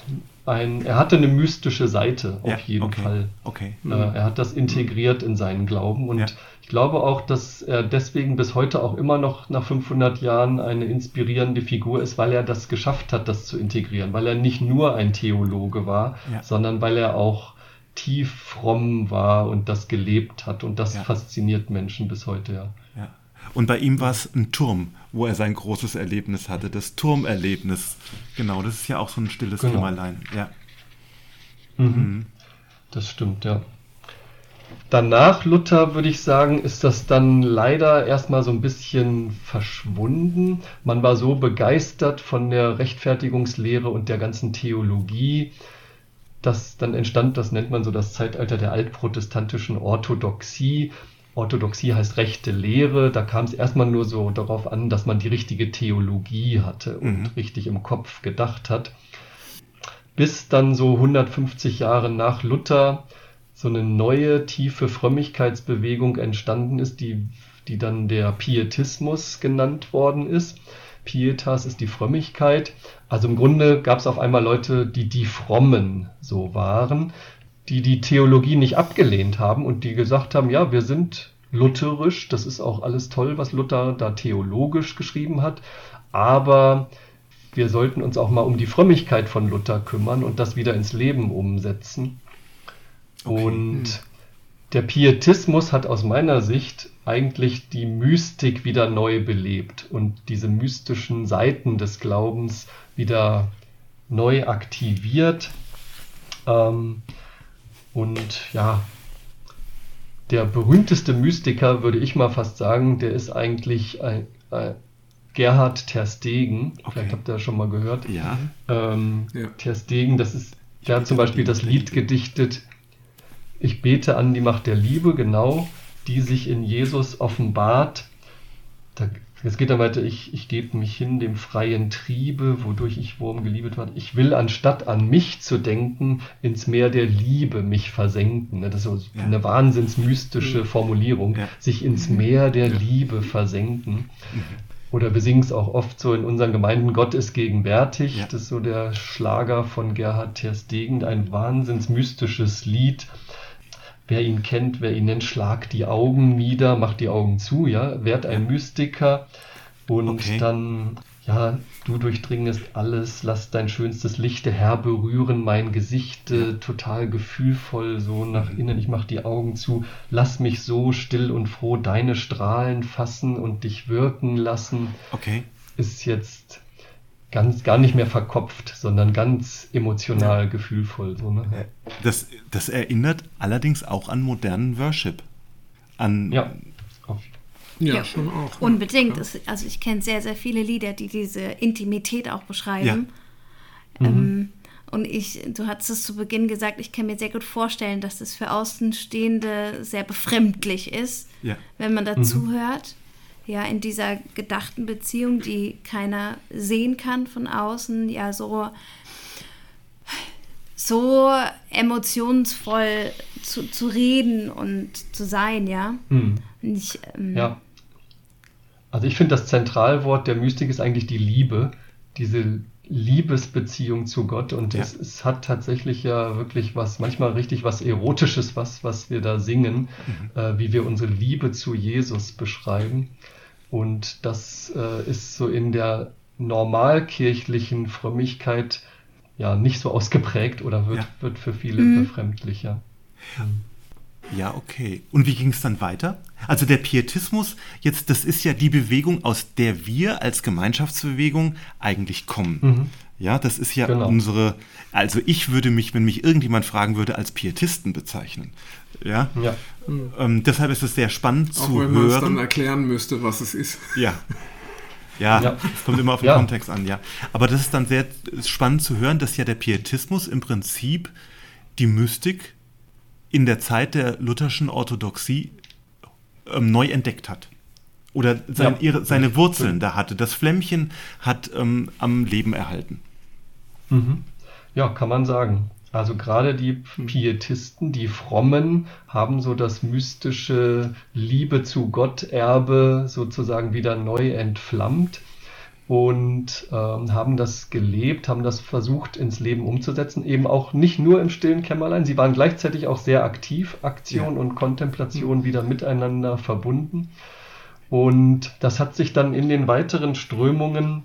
ein, er hatte eine mystische Seite auf ja, jeden okay, Fall. Okay. Äh, er hat das integriert in seinen Glauben und ja. ich glaube auch, dass er deswegen bis heute auch immer noch nach 500 Jahren eine inspirierende Figur ist, weil er das geschafft hat, das zu integrieren, weil er nicht nur ein Theologe war, ja. sondern weil er auch tief fromm war und das gelebt hat und das fasziniert Menschen bis heute. Ja. Und bei ihm war es ein Turm, wo er sein großes Erlebnis hatte, das Turmerlebnis. Genau, das ist ja auch so ein stilles genau. Kämmerlein. Ja. Mhm. Mhm. Das stimmt, ja. Danach Luther würde ich sagen, ist das dann leider erstmal so ein bisschen verschwunden. Man war so begeistert von der Rechtfertigungslehre und der ganzen Theologie, das dann entstand, das nennt man so das Zeitalter der altprotestantischen Orthodoxie. Orthodoxie heißt rechte Lehre. Da kam es erstmal nur so darauf an, dass man die richtige Theologie hatte und mhm. richtig im Kopf gedacht hat. Bis dann so 150 Jahre nach Luther so eine neue tiefe Frömmigkeitsbewegung entstanden ist, die, die dann der Pietismus genannt worden ist. Pietas ist die Frömmigkeit. Also im Grunde gab es auf einmal Leute, die die Frommen so waren, die die Theologie nicht abgelehnt haben und die gesagt haben, ja, wir sind lutherisch, das ist auch alles toll, was Luther da theologisch geschrieben hat, aber wir sollten uns auch mal um die Frömmigkeit von Luther kümmern und das wieder ins Leben umsetzen. Okay. Und der Pietismus hat aus meiner Sicht eigentlich die Mystik wieder neu belebt und diese mystischen Seiten des Glaubens wieder neu aktiviert. Ähm, und ja, der berühmteste Mystiker, würde ich mal fast sagen, der ist eigentlich ein, ein Gerhard Terstegen. Okay. Vielleicht habt ihr das schon mal gehört. Ja. Ähm, ja. Terstegen, das ist, der hat zum Beispiel das Lied gedichtet, ich bete an die Macht der Liebe, genau, die sich in Jesus offenbart. Da, es geht dann weiter, ich, ich gebe mich hin dem freien Triebe, wodurch ich Wurm geliebet werde. Ich will, anstatt an mich zu denken, ins Meer der Liebe mich versenken. Das ist so ja. eine wahnsinnsmystische Formulierung. Ja. Sich ins Meer der ja. Liebe versenken. Mhm. Oder wir singen es auch oft so in unseren Gemeinden, Gott ist gegenwärtig. Das ist so der Schlager von Gerhard Terstegen, ein wahnsinns mystisches Lied Wer ihn kennt, wer ihn nennt, schlag die Augen nieder, macht die Augen zu, ja, werd ein Mystiker und okay. dann, ja, du durchdringest alles, lass dein schönstes Licht, der Herr berühren mein Gesicht, äh, total gefühlvoll so nach mhm. innen, ich mach die Augen zu, lass mich so still und froh deine Strahlen fassen und dich wirken lassen. Okay. Ist jetzt ganz gar nicht mehr verkopft, sondern ganz emotional, ja. gefühlvoll. So, ne? das, das erinnert allerdings auch an modernen Worship. An ja. Ja, ja, schon auch. Ne? Unbedingt. Ja. Also ich kenne sehr, sehr viele Lieder, die diese Intimität auch beschreiben. Ja. Ähm, mhm. und ich, du hattest es zu Beginn gesagt, ich kann mir sehr gut vorstellen, dass es für Außenstehende sehr befremdlich ist, wenn man dazu mhm. hört ja in dieser gedachten Beziehung, die keiner sehen kann von außen, ja so so emotionsvoll zu, zu reden und zu sein, ja. Hm. Ich, ähm, ja. Also ich finde, das Zentralwort der Mystik ist eigentlich die Liebe, diese Liebesbeziehung zu Gott und ja. es, es, hat tatsächlich ja wirklich was, manchmal richtig was Erotisches, was, was wir da singen, mhm. äh, wie wir unsere Liebe zu Jesus beschreiben. Und das äh, ist so in der normalkirchlichen Frömmigkeit ja nicht so ausgeprägt oder wird, ja. wird für viele mhm. befremdlicher. Ja, okay. Und wie ging es dann weiter? Also der Pietismus, jetzt, das ist ja die Bewegung, aus der wir als Gemeinschaftsbewegung eigentlich kommen. Mhm. Ja, das ist ja genau. unsere, also ich würde mich, wenn mich irgendjemand fragen würde, als Pietisten bezeichnen. Ja. ja. Ähm, deshalb ist es sehr spannend Auch zu hören. Wenn man es dann erklären müsste, was es ist. Ja. Ja, ja. es kommt immer auf den ja. Kontext an, ja. Aber das ist dann sehr spannend zu hören, dass ja der Pietismus im Prinzip die Mystik in der Zeit der lutherschen Orthodoxie ähm, neu entdeckt hat. Oder sein, ja. ihre, seine Wurzeln da hatte. Das Flämmchen hat ähm, am Leben erhalten. Mhm. Ja, kann man sagen. Also gerade die Pietisten, die Frommen, haben so das mystische Liebe zu Gott Erbe sozusagen wieder neu entflammt und ähm, haben das gelebt, haben das versucht ins Leben umzusetzen, eben auch nicht nur im stillen Kämmerlein, sie waren gleichzeitig auch sehr aktiv, Aktion ja. und Kontemplation wieder miteinander verbunden. Und das hat sich dann in den weiteren Strömungen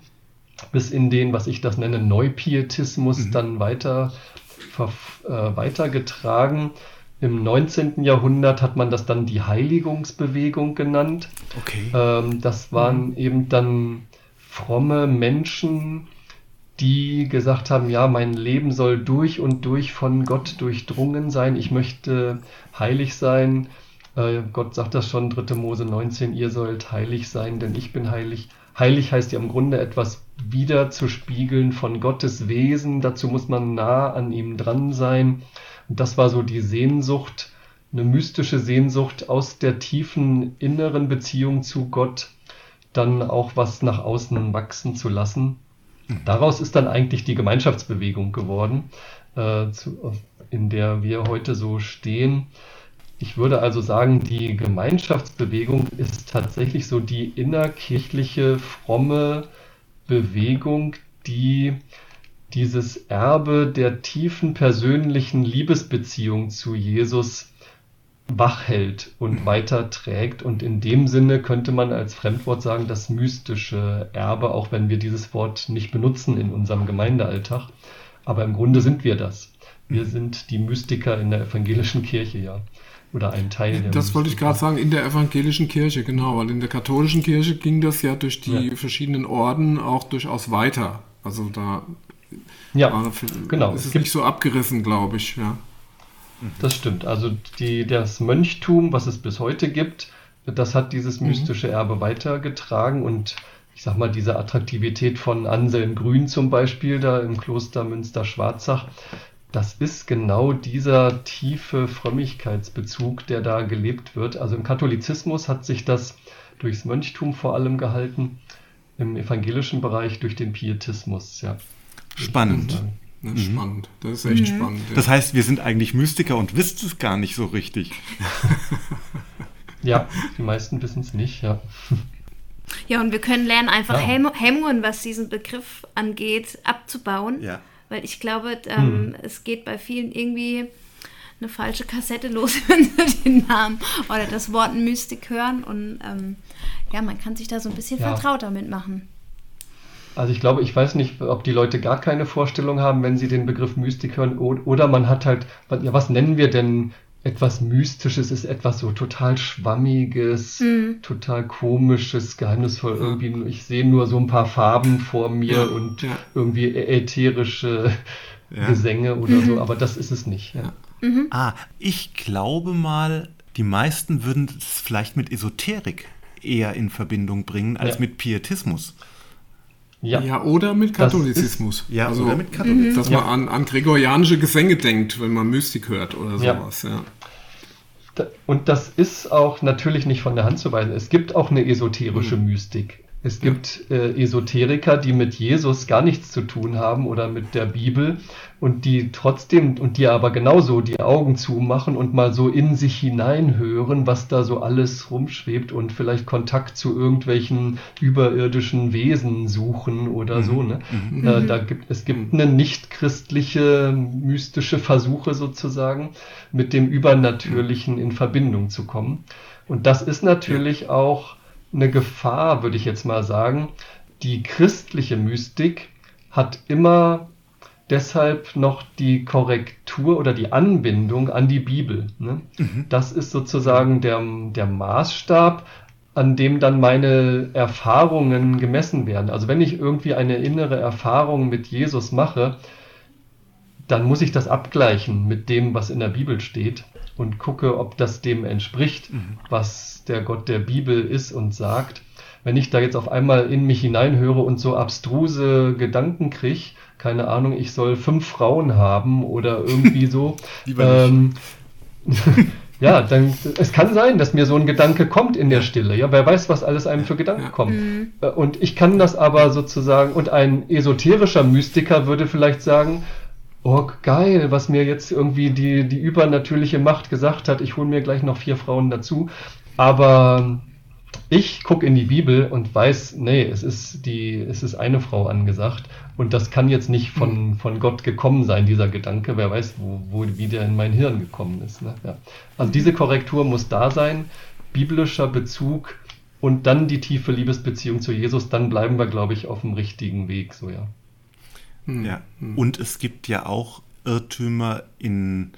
bis in den, was ich das nenne, Neupietismus mhm. dann weiter äh, weitergetragen. Im 19. Jahrhundert hat man das dann die Heiligungsbewegung genannt. Okay. Ähm, das waren mhm. eben dann fromme Menschen, die gesagt haben, ja, mein Leben soll durch und durch von Gott durchdrungen sein. Ich möchte heilig sein. Äh, Gott sagt das schon, 3. Mose 19, ihr sollt heilig sein, denn ich bin heilig. Heilig heißt ja im Grunde etwas wieder zu spiegeln von Gottes Wesen. Dazu muss man nah an ihm dran sein. Und das war so die Sehnsucht, eine mystische Sehnsucht aus der tiefen inneren Beziehung zu Gott, dann auch was nach außen wachsen zu lassen. Daraus ist dann eigentlich die Gemeinschaftsbewegung geworden, äh, zu, in der wir heute so stehen. Ich würde also sagen, die Gemeinschaftsbewegung ist tatsächlich so die innerkirchliche, fromme Bewegung, die dieses Erbe der tiefen persönlichen Liebesbeziehung zu Jesus wachhält und weiterträgt. Und in dem Sinne könnte man als Fremdwort sagen, das mystische Erbe, auch wenn wir dieses Wort nicht benutzen in unserem Gemeindealltag. Aber im Grunde sind wir das. Wir sind die Mystiker in der evangelischen Kirche, ja. Oder ein Teil der Das wollte ich gerade sagen, in der evangelischen Kirche, genau, weil in der katholischen Kirche ging das ja durch die ja. verschiedenen Orden auch durchaus weiter. Also da ja, genau. ist es, es nicht so abgerissen, glaube ich, ja. Das stimmt. Also die, das Mönchtum, was es bis heute gibt, das hat dieses mhm. mystische Erbe weitergetragen und ich sag mal, diese Attraktivität von Anselm Grün zum Beispiel, da im Kloster Münster-Schwarzach, das ist genau dieser tiefe Frömmigkeitsbezug, der da gelebt wird. Also im Katholizismus hat sich das durchs Mönchtum vor allem gehalten, im evangelischen Bereich durch den Pietismus, ja. Spannend. Das ist mhm. spannend. Das ist echt mhm. spannend. Ja. Das heißt, wir sind eigentlich Mystiker und wissen es gar nicht so richtig. <laughs> ja, die meisten wissen es nicht, ja. Ja, und wir können lernen, einfach ja. Hemmungen, was diesen Begriff angeht, abzubauen. Ja. Weil ich glaube, ähm, mhm. es geht bei vielen irgendwie eine falsche Kassette los, <laughs> wenn sie den Namen oder das Wort Mystik hören. Und ähm, ja, man kann sich da so ein bisschen ja. vertraut damit machen. Also ich glaube, ich weiß nicht, ob die Leute gar keine Vorstellung haben, wenn sie den Begriff Mystik hören, oder man hat halt, ja, was nennen wir denn etwas Mystisches, ist etwas so total Schwammiges, mhm. total Komisches, Geheimnisvoll. Irgendwie, ich sehe nur so ein paar Farben vor mir ja, und ja. irgendwie ätherische ja. Gesänge oder mhm. so, aber das ist es nicht. Mhm. Ah, ich glaube mal, die meisten würden es vielleicht mit Esoterik eher in Verbindung bringen als mit Pietismus. Ja. ja, oder mit Katholizismus. Ist, ja, also, oder mit Katholizismus. Dass man an, an gregorianische Gesänge denkt, wenn man Mystik hört oder sowas. Ja. ja. Und das ist auch natürlich nicht von der Hand zu weisen. Es gibt auch eine esoterische mhm. Mystik. Es gibt äh, Esoteriker, die mit Jesus gar nichts zu tun haben oder mit der Bibel und die trotzdem und die aber genauso die Augen zumachen und mal so in sich hineinhören, was da so alles rumschwebt und vielleicht Kontakt zu irgendwelchen überirdischen Wesen suchen oder mhm. so. Ne? Mhm. Äh, da gibt, es gibt eine nicht-christliche mystische Versuche sozusagen, mit dem Übernatürlichen in Verbindung zu kommen. Und das ist natürlich auch eine Gefahr, würde ich jetzt mal sagen. Die christliche Mystik hat immer deshalb noch die Korrektur oder die Anbindung an die Bibel. Ne? Mhm. Das ist sozusagen der, der Maßstab, an dem dann meine Erfahrungen gemessen werden. Also wenn ich irgendwie eine innere Erfahrung mit Jesus mache, dann muss ich das abgleichen mit dem, was in der Bibel steht und gucke, ob das dem entspricht, mhm. was der Gott der Bibel ist und sagt. Wenn ich da jetzt auf einmal in mich hineinhöre und so abstruse Gedanken kriege, keine Ahnung, ich soll fünf Frauen haben oder irgendwie so. <laughs> ähm, <laughs> ja, dann es kann sein, dass mir so ein Gedanke kommt in der Stille. Ja, wer weiß, was alles einem für Gedanken ja. kommen. Mhm. Äh, und ich kann das aber sozusagen, und ein esoterischer Mystiker würde vielleicht sagen, oh geil, was mir jetzt irgendwie die, die übernatürliche Macht gesagt hat, ich hole mir gleich noch vier Frauen dazu. Aber ich gucke in die Bibel und weiß, nee, es ist die, es ist eine Frau angesagt. Und das kann jetzt nicht von, von Gott gekommen sein, dieser Gedanke. Wer weiß, wo, wo wie der in mein Hirn gekommen ist. Ne? Ja. Also diese Korrektur muss da sein, biblischer Bezug und dann die tiefe Liebesbeziehung zu Jesus, dann bleiben wir, glaube ich, auf dem richtigen Weg, so ja. Hm. Ja, hm. und es gibt ja auch Irrtümer in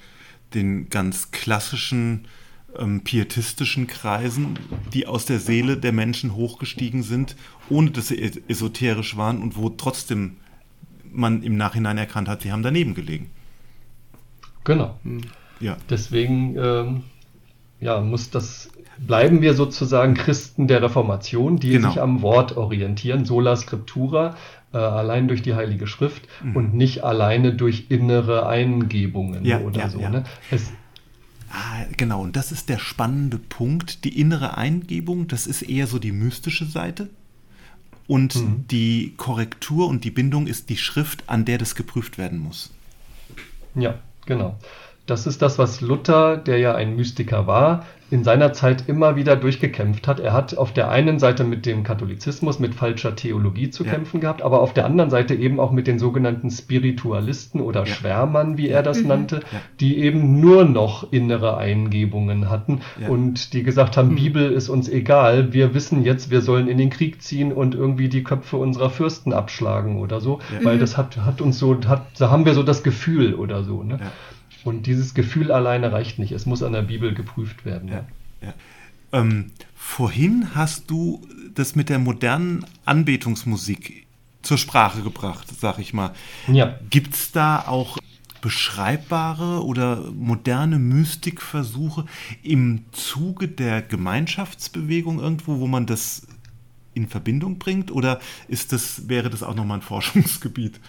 den ganz klassischen ähm, pietistischen Kreisen, die aus der Seele der Menschen hochgestiegen sind, ohne dass sie esoterisch waren und wo trotzdem man im Nachhinein erkannt hat, sie haben daneben gelegen. Genau. Hm. Ja. Deswegen ähm, ja, muss das, bleiben wir sozusagen Christen der Reformation, die Genau. sich am Wort orientieren, sola scriptura, äh, allein durch die Heilige Schrift und nicht alleine durch innere Eingebungen Mhm. Ja, oder ja, so. ja. Ne? Es, Ah, genau, und das ist der spannende Punkt. Die innere Eingebung, das ist eher so die mystische Seite. Und Mhm. die Korrektur und die Bindung ist die Schrift, an der das geprüft werden muss. Ja, genau. Das ist das, was Luther, der ja ein Mystiker war, in seiner Zeit immer wieder durchgekämpft hat. Er hat auf der einen Seite mit dem Katholizismus, mit falscher Theologie zu Ja. kämpfen gehabt, aber auf der anderen Seite eben auch mit den sogenannten Spiritualisten oder Ja. Schwärmern, wie er das nannte, Ja. die eben nur noch innere Eingebungen hatten Ja. und die gesagt haben, Bibel ist uns egal, wir wissen jetzt, wir sollen in den Krieg ziehen und irgendwie die Köpfe unserer Fürsten abschlagen oder so, Ja. weil das hat, hat uns so, hat, da haben wir so das Gefühl oder so. Ne? Und dieses Gefühl alleine reicht nicht. Es muss an der Bibel geprüft werden. Ja, ja. Ähm, vorhin hast du das mit der modernen Anbetungsmusik zur Sprache gebracht, sag ich mal. Ja. Gibt es da auch beschreibbare oder moderne Mystikversuche im Zuge der Gemeinschaftsbewegung irgendwo, wo man das in Verbindung bringt? Oder ist das, wäre das auch nochmal ein Forschungsgebiet?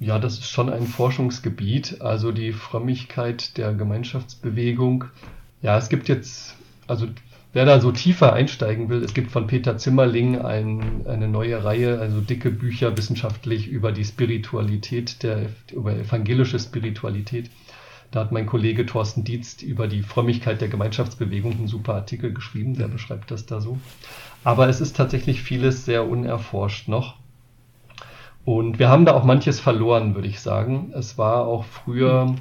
Ja, das ist schon ein Forschungsgebiet, also die Frömmigkeit der Gemeinschaftsbewegung. Ja, es gibt jetzt, also wer da so tiefer einsteigen will, es gibt von Peter Zimmerling ein, eine neue Reihe, also dicke Bücher wissenschaftlich über die Spiritualität, der, über evangelische Spiritualität. Da hat mein Kollege Thorsten Dietz über die Frömmigkeit der Gemeinschaftsbewegung einen super Artikel geschrieben, der beschreibt das da so. Aber es ist tatsächlich vieles sehr unerforscht noch. Und wir haben da auch manches verloren, würde ich sagen. Es war auch früher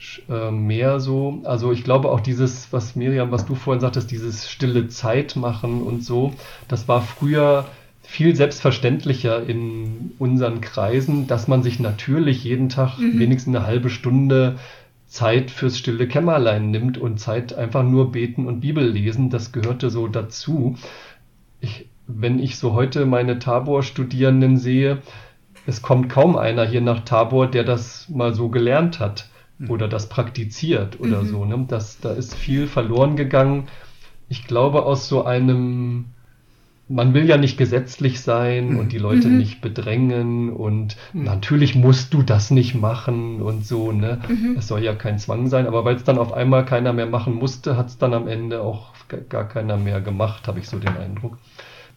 sch- äh, mehr so, also ich glaube auch dieses, was Miriam, was du vorhin sagtest, dieses stille Zeit machen und so, das war früher viel selbstverständlicher in unseren Kreisen, dass man sich natürlich jeden Tag wenigstens eine halbe Stunde Zeit fürs stille Kämmerlein nimmt und Zeit einfach nur beten und Bibel lesen. Das gehörte so dazu. Ich, wenn ich so heute meine Tabor-Studierenden sehe, es kommt kaum einer hier nach Tabor, der das mal so gelernt hat oder das praktiziert oder so. Ne? Das, da ist viel verloren gegangen. Ich glaube, aus so einem, man will ja nicht gesetzlich sein und die Leute nicht bedrängen und natürlich musst du das nicht machen und so. Ne? Es soll ja kein Zwang sein, aber weil es dann auf einmal keiner mehr machen musste, hat es dann am Ende auch gar keiner mehr gemacht, habe ich so den Eindruck.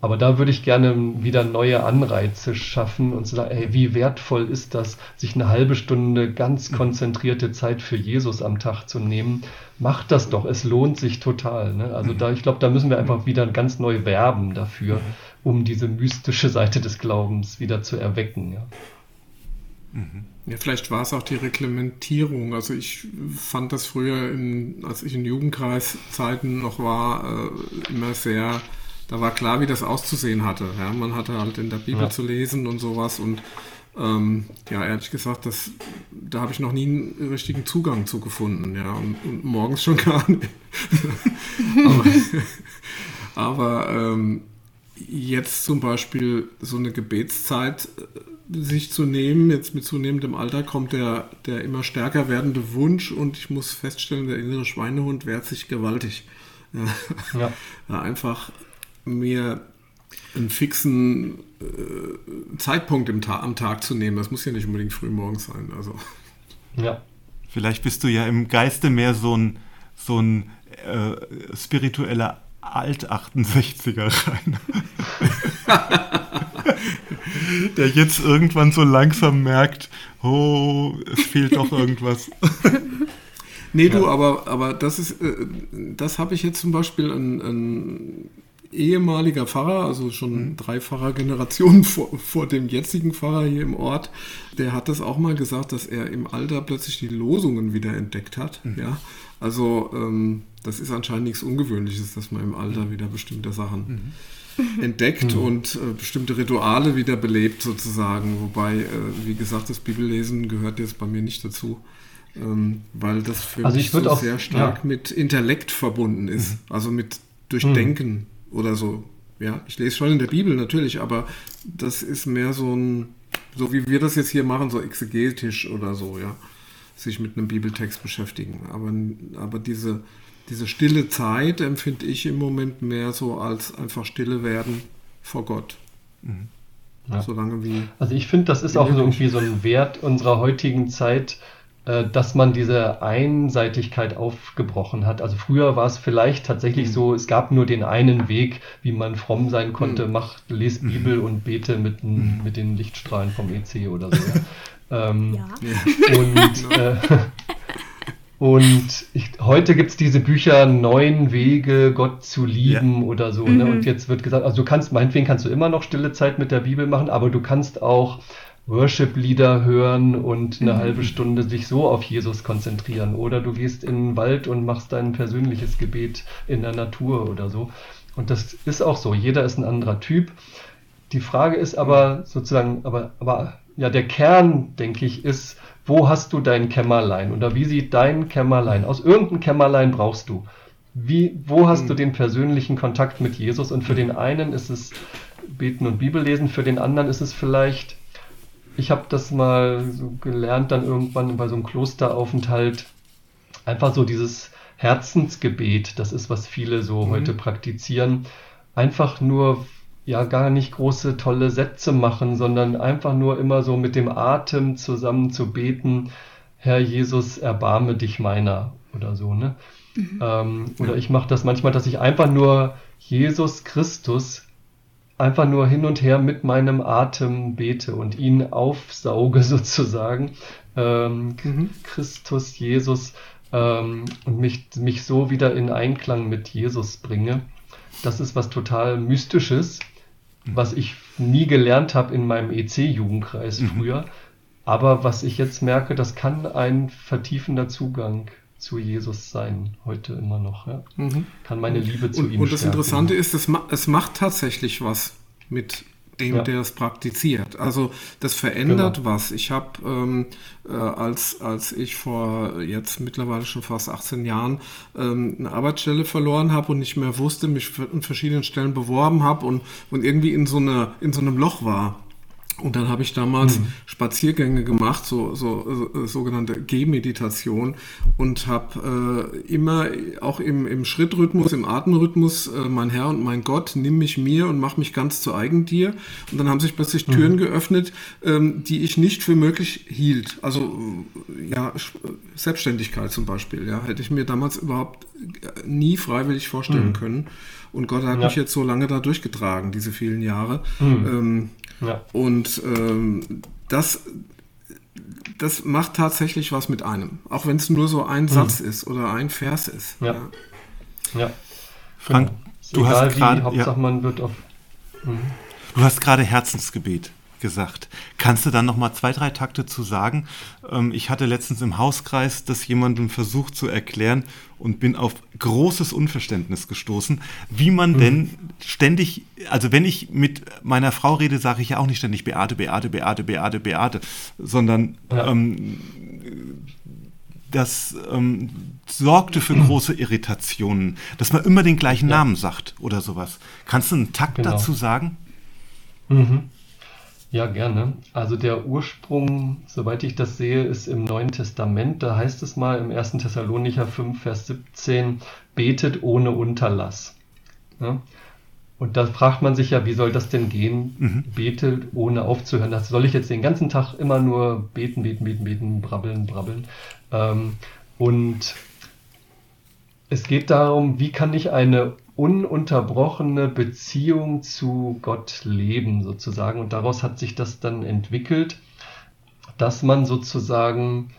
Aber da würde ich gerne wieder neue Anreize schaffen und zu sagen, ey, wie wertvoll ist das, sich eine halbe Stunde ganz konzentrierte Zeit für Jesus am Tag zu nehmen. Macht das doch, es lohnt sich total. Ne? Also da, ich glaube, da müssen wir einfach wieder ganz neu werben dafür, um diese mystische Seite des Glaubens wieder zu erwecken. Ja. Ja, vielleicht war es auch die Reglementierung. Also ich fand das früher, in, als ich in Jugendkreiszeiten noch war, äh, immer sehr, da war klar, wie das auszusehen hatte. Ja, man hatte halt in der Bibel Ja. zu lesen und sowas und ähm, ja, ehrlich gesagt, das, da habe ich noch nie einen richtigen Zugang zu gefunden. Ja, und, und morgens schon <laughs> gar nicht. aber aber ähm, jetzt zum Beispiel so eine Gebetszeit äh, sich zu nehmen, jetzt mit zunehmendem Alter kommt der, der immer stärker werdende Wunsch und ich muss feststellen, der innere Schweinehund wehrt sich gewaltig. Ja. Ja. Ja, einfach mir einen fixen äh, Zeitpunkt im Ta am Tag zu nehmen. Das muss ja nicht unbedingt früh morgens sein. Also. Ja. Vielleicht bist du ja im Geiste mehr so ein, so ein äh, spiritueller Alt-68er rein. <laughs> Der jetzt irgendwann so langsam merkt, oh, es fehlt doch irgendwas. Nee, du, aber, aber das ist, äh, das habe ich jetzt zum Beispiel ein, ein ehemaliger Pfarrer, also schon drei Pfarrergenerationen <laughs> vor, vor dem jetzigen Pfarrer hier im Ort, der hat das auch mal gesagt, dass er im Alter plötzlich die Losungen wieder entdeckt hat. Ja, also ähm, das ist anscheinend nichts Ungewöhnliches, dass man im Alter wieder bestimmte Sachen <laughs> entdeckt und äh, bestimmte Rituale wieder belebt sozusagen. Wobei, äh, wie gesagt, das Bibellesen gehört jetzt bei mir nicht dazu. Ähm, weil das für Also mich so auch- sehr stark ja. mit Intellekt verbunden ist. Also mit Durchdenken oder so. Ja, ich lese schon in der Bibel natürlich, aber das ist mehr so ein, so wie wir das jetzt hier machen, so exegetisch oder so, ja. Sich mit einem Bibeltext beschäftigen. Aber, aber diese, diese stille Zeit empfinde ich im Moment mehr so als einfach stille werden vor Gott. Mhm. Ja. Solange wie. Also ich finde, das ist auch irgendwie so ein Wert unserer heutigen Zeit, dass man diese Einseitigkeit aufgebrochen hat. Also früher war es vielleicht tatsächlich mhm. so, es gab nur den einen Weg, wie man fromm sein konnte, mhm. mach, les mhm. Bibel und bete mit, mhm. mit den Lichtstrahlen vom EC oder so. <laughs> Ähm, ja. Und <laughs> äh, Und ich, heute gibt es diese Bücher Neun Wege, Gott zu lieben ja. oder so. Ne? Mhm. Und jetzt wird gesagt, also du kannst, meinetwegen kannst du immer noch stille Zeit mit der Bibel machen, aber du kannst auch Worship-Lieder hören und eine mhm. halbe Stunde sich so auf Jesus konzentrieren. Oder du gehst in den Wald und machst dein persönliches Gebet in der Natur oder so. Und das ist auch so. Jeder ist ein anderer Typ. Die Frage ist aber sozusagen, aber, aber ja, der Kern, denke ich, ist, wo hast du dein Kämmerlein oder wie sieht dein Kämmerlein aus? Irgendein Kämmerlein brauchst du. Wie, wo hast du hm. den persönlichen Kontakt mit Jesus? Und für den einen ist es Beten und Bibellesen, für den anderen ist es vielleicht, ich habe das mal so gelernt, dann irgendwann bei so einem Klosteraufenthalt, einfach so dieses Herzensgebet, das ist, was viele so mhm. heute praktizieren, einfach nur ja gar nicht große tolle Sätze machen, sondern einfach nur immer so mit dem Atem zusammen zu beten, Herr Jesus, erbarme dich meiner oder so, ne? Mhm. Ähm, oder ich mache das manchmal, dass ich einfach nur Jesus Christus einfach nur hin und her mit meinem Atem bete und ihn aufsauge <laughs> sozusagen. Ähm, mhm. Christus, Jesus ähm, und mich, mich so wieder in Einklang mit Jesus bringe. Das ist was total Mystisches was ich nie gelernt habe in meinem EC-Jugendkreis mhm. früher. Aber was ich jetzt merke, das kann ein vertiefender Zugang zu Jesus sein, heute immer noch. Ja? Mhm. Kann meine Liebe zu und, ihm Und das stärken. Interessante ist, es, ma es macht tatsächlich was mit dem, ja. der es praktiziert. Also das verändert genau. was. Ich habe, ähm, äh, als, als ich vor jetzt mittlerweile schon fast 18 Jahren ähm, eine Arbeitsstelle verloren habe und nicht mehr wusste, mich an verschiedenen Stellen beworben habe und, und irgendwie in so, einer, in so einem Loch war, und dann habe ich damals mhm. Spaziergänge gemacht, so, so, so sogenannte Gehmeditation und habe äh, immer auch im, im Schrittrhythmus, im Atemrhythmus, äh, mein Herr und mein Gott, nimm mich mir und mach mich ganz zu eigen dir. Und dann haben sich plötzlich Türen mhm. geöffnet, ähm, die ich nicht für möglich hielt. Also ja, Selbstständigkeit zum Beispiel, ja, hätte ich mir damals überhaupt nie freiwillig vorstellen mhm. können. Und Gott hat ja. mich jetzt so lange da durchgetragen, diese vielen Jahre. Mhm. Ähm, ja. Und ähm, das, das macht tatsächlich was mit einem. Auch wenn es nur so ein mhm. Satz ist oder ein Vers ist. Ja. Ja. ja. Frank, du hast gerade. Hauptsache, man wird auf. Mhm. Du hast gerade Herzensgebet gesagt. Kannst du dann noch mal zwei, drei Takte zu sagen? Ähm, ich hatte letztens im Hauskreis das jemandem versucht zu erklären und bin auf großes Unverständnis gestoßen, wie man mhm. denn ständig, also wenn ich mit meiner Frau rede, sage ich ja auch nicht ständig Beate, Beate, Beate, Beate, Beate, sondern ja. ähm, das ähm, sorgte für <clears throat> große Irritationen, dass man immer den gleichen ja. Namen sagt oder sowas. Kannst du einen Takt genau. dazu sagen? Mhm. Ja, gerne. Also der Ursprung, soweit ich das sehe, ist im Neuen Testament. Da heißt es mal im 1. Thessalonicher 5, Vers 17, betet ohne Unterlass. Ja? Und da fragt man sich ja, wie soll das denn gehen? Mhm. Betet ohne aufzuhören. Das soll ich jetzt den ganzen Tag immer nur beten, beten, beten, beten, brabbeln, brabbeln. Ähm, und es geht darum, wie kann ich eine ununterbrochene Beziehung zu Gott leben sozusagen. Und daraus hat sich das dann entwickelt, dass man sozusagen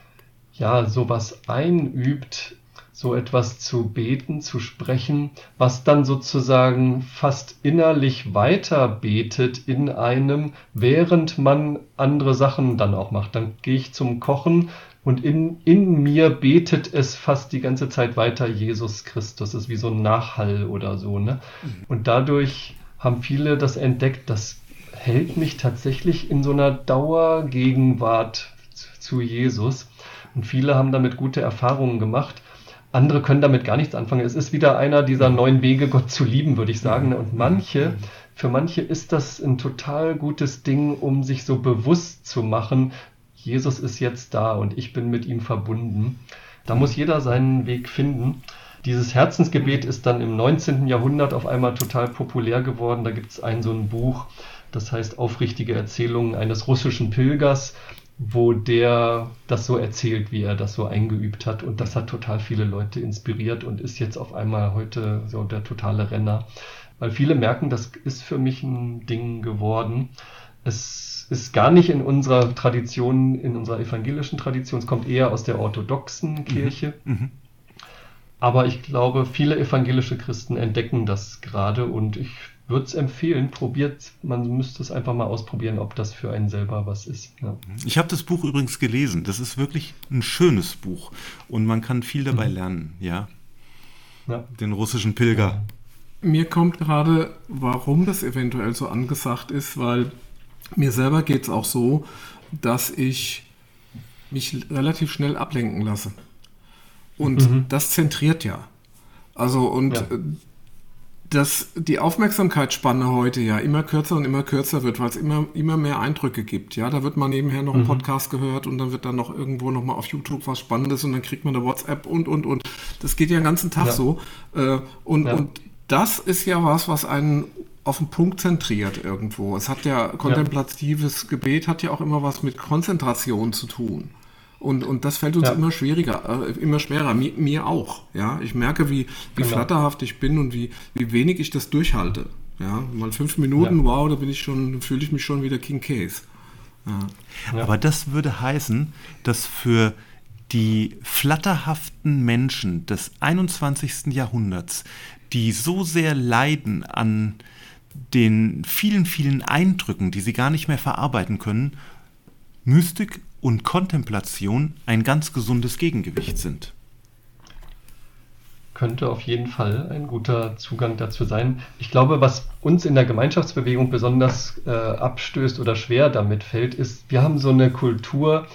ja sowas einübt, so etwas zu beten, zu sprechen, was dann sozusagen fast innerlich weiter betet in einem, während man andere Sachen dann auch macht. Dann gehe ich zum Kochen und in, in mir betet es fast die ganze Zeit weiter Jesus Christus. Das ist wie so ein Nachhall oder so. Ne? Mhm. Und dadurch haben viele das entdeckt, das hält mich tatsächlich in so einer Dauergegenwart zu Jesus. Und viele haben damit gute Erfahrungen gemacht. Andere können damit gar nichts anfangen. Es ist wieder einer dieser mhm. neuen Wege, Gott zu lieben, würde ich sagen. Ne? Und manche, mhm. für manche ist das ein total gutes Ding, um sich so bewusst zu machen, Jesus ist jetzt da und ich bin mit ihm verbunden. Da muss jeder seinen Weg finden. Dieses Herzensgebet ist dann im 19. Jahrhundert auf einmal total populär geworden. Da gibt es ein so ein Buch, das heißt Aufrichtige Erzählungen eines russischen Pilgers, wo der das so erzählt, wie er das so eingeübt hat. Und das hat total viele Leute inspiriert und ist jetzt auf einmal heute so der totale Renner. Weil viele merken, das ist für mich ein Ding geworden. Es ist gar nicht in unserer Tradition, in unserer evangelischen Tradition, es kommt eher aus der orthodoxen mhm. Kirche. Mhm. Aber ich glaube, viele evangelische Christen entdecken das gerade und ich würde es empfehlen, probiert, man müsste es einfach mal ausprobieren, ob das für einen selber was ist. Ja. Ich habe das Buch übrigens gelesen. Das ist wirklich ein schönes Buch und man kann viel dabei mhm. lernen, ja. ja. Den russischen Pilger. Mir kommt gerade, warum das eventuell so angesagt ist, weil mir selber geht es auch so, dass ich mich relativ schnell ablenken lasse. Und mhm. das zentriert ja. Also und ja. Äh, dass die Aufmerksamkeitsspanne heute ja immer kürzer und immer kürzer wird, weil es immer, immer mehr Eindrücke gibt. Ja, da wird man nebenher noch mhm. einen Podcast gehört und dann wird dann noch irgendwo noch mal auf YouTube was Spannendes und dann kriegt man eine WhatsApp und und und. Das geht ja den ganzen Tag ja. so. Äh, und, ja. und das ist ja was, was einen auf den Punkt zentriert irgendwo. Es hat ja kontemplatives Gebet hat ja auch immer was mit Konzentration zu tun. Und, und das fällt uns ja. immer schwieriger, äh, immer schwerer. Mir, mir, auch. Ja, ich merke, wie, wie genau. flatterhaft ich bin und wie, wie wenig ich das durchhalte. Ja, mal fünf Minuten, ja. wow, da bin ich schon, fühle ich mich schon wieder King Case. Ja. Aber das würde heißen, dass für die flatterhaften Menschen des 21. Jahrhunderts, die so sehr leiden an den vielen, vielen Eindrücken, die sie gar nicht mehr verarbeiten können, Mystik und Kontemplation ein ganz gesundes Gegengewicht sind. Könnte auf jeden Fall ein guter Zugang dazu sein. Ich glaube, was uns in der Gemeinschaftsbewegung besonders äh, abstößt oder schwer damit fällt, ist, wir haben so eine Kultur,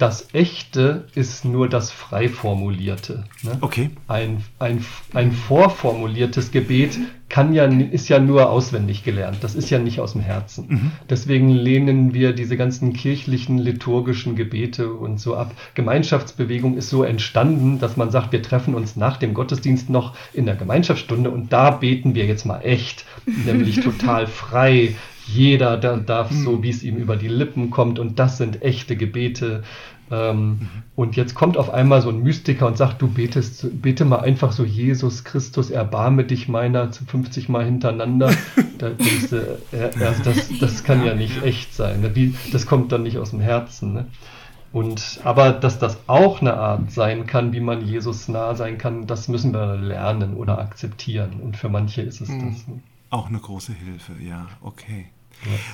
das Echte ist nur das Freiformulierte. Ne? Okay. Ein, ein, ein vorformuliertes Gebet kann ja, ist ja nur auswendig gelernt. Das ist ja nicht aus dem Herzen. Mhm. Deswegen lehnen wir diese ganzen kirchlichen, liturgischen Gebete und so ab. Gemeinschaftsbewegung ist so entstanden, dass man sagt, wir treffen uns nach dem Gottesdienst noch in der Gemeinschaftsstunde und da beten wir jetzt mal echt, <laughs> nämlich total frei, jeder darf so, mhm. wie es ihm über die Lippen kommt und das sind echte Gebete. Ähm, mhm. Und jetzt kommt auf einmal so ein Mystiker und sagt, du betest, bete mal einfach so, Jesus Christus, erbarme dich meiner 50 Mal hintereinander. <laughs> da denkst du, äh, erst das, das kann ja nicht echt sein. Ne? Wie, das kommt dann nicht aus dem Herzen. Ne? Und, aber dass das auch eine Art sein kann, wie man Jesus nah sein kann, das müssen wir lernen oder akzeptieren. Und für manche ist es mhm. das. Ne? Auch eine große Hilfe, ja, okay.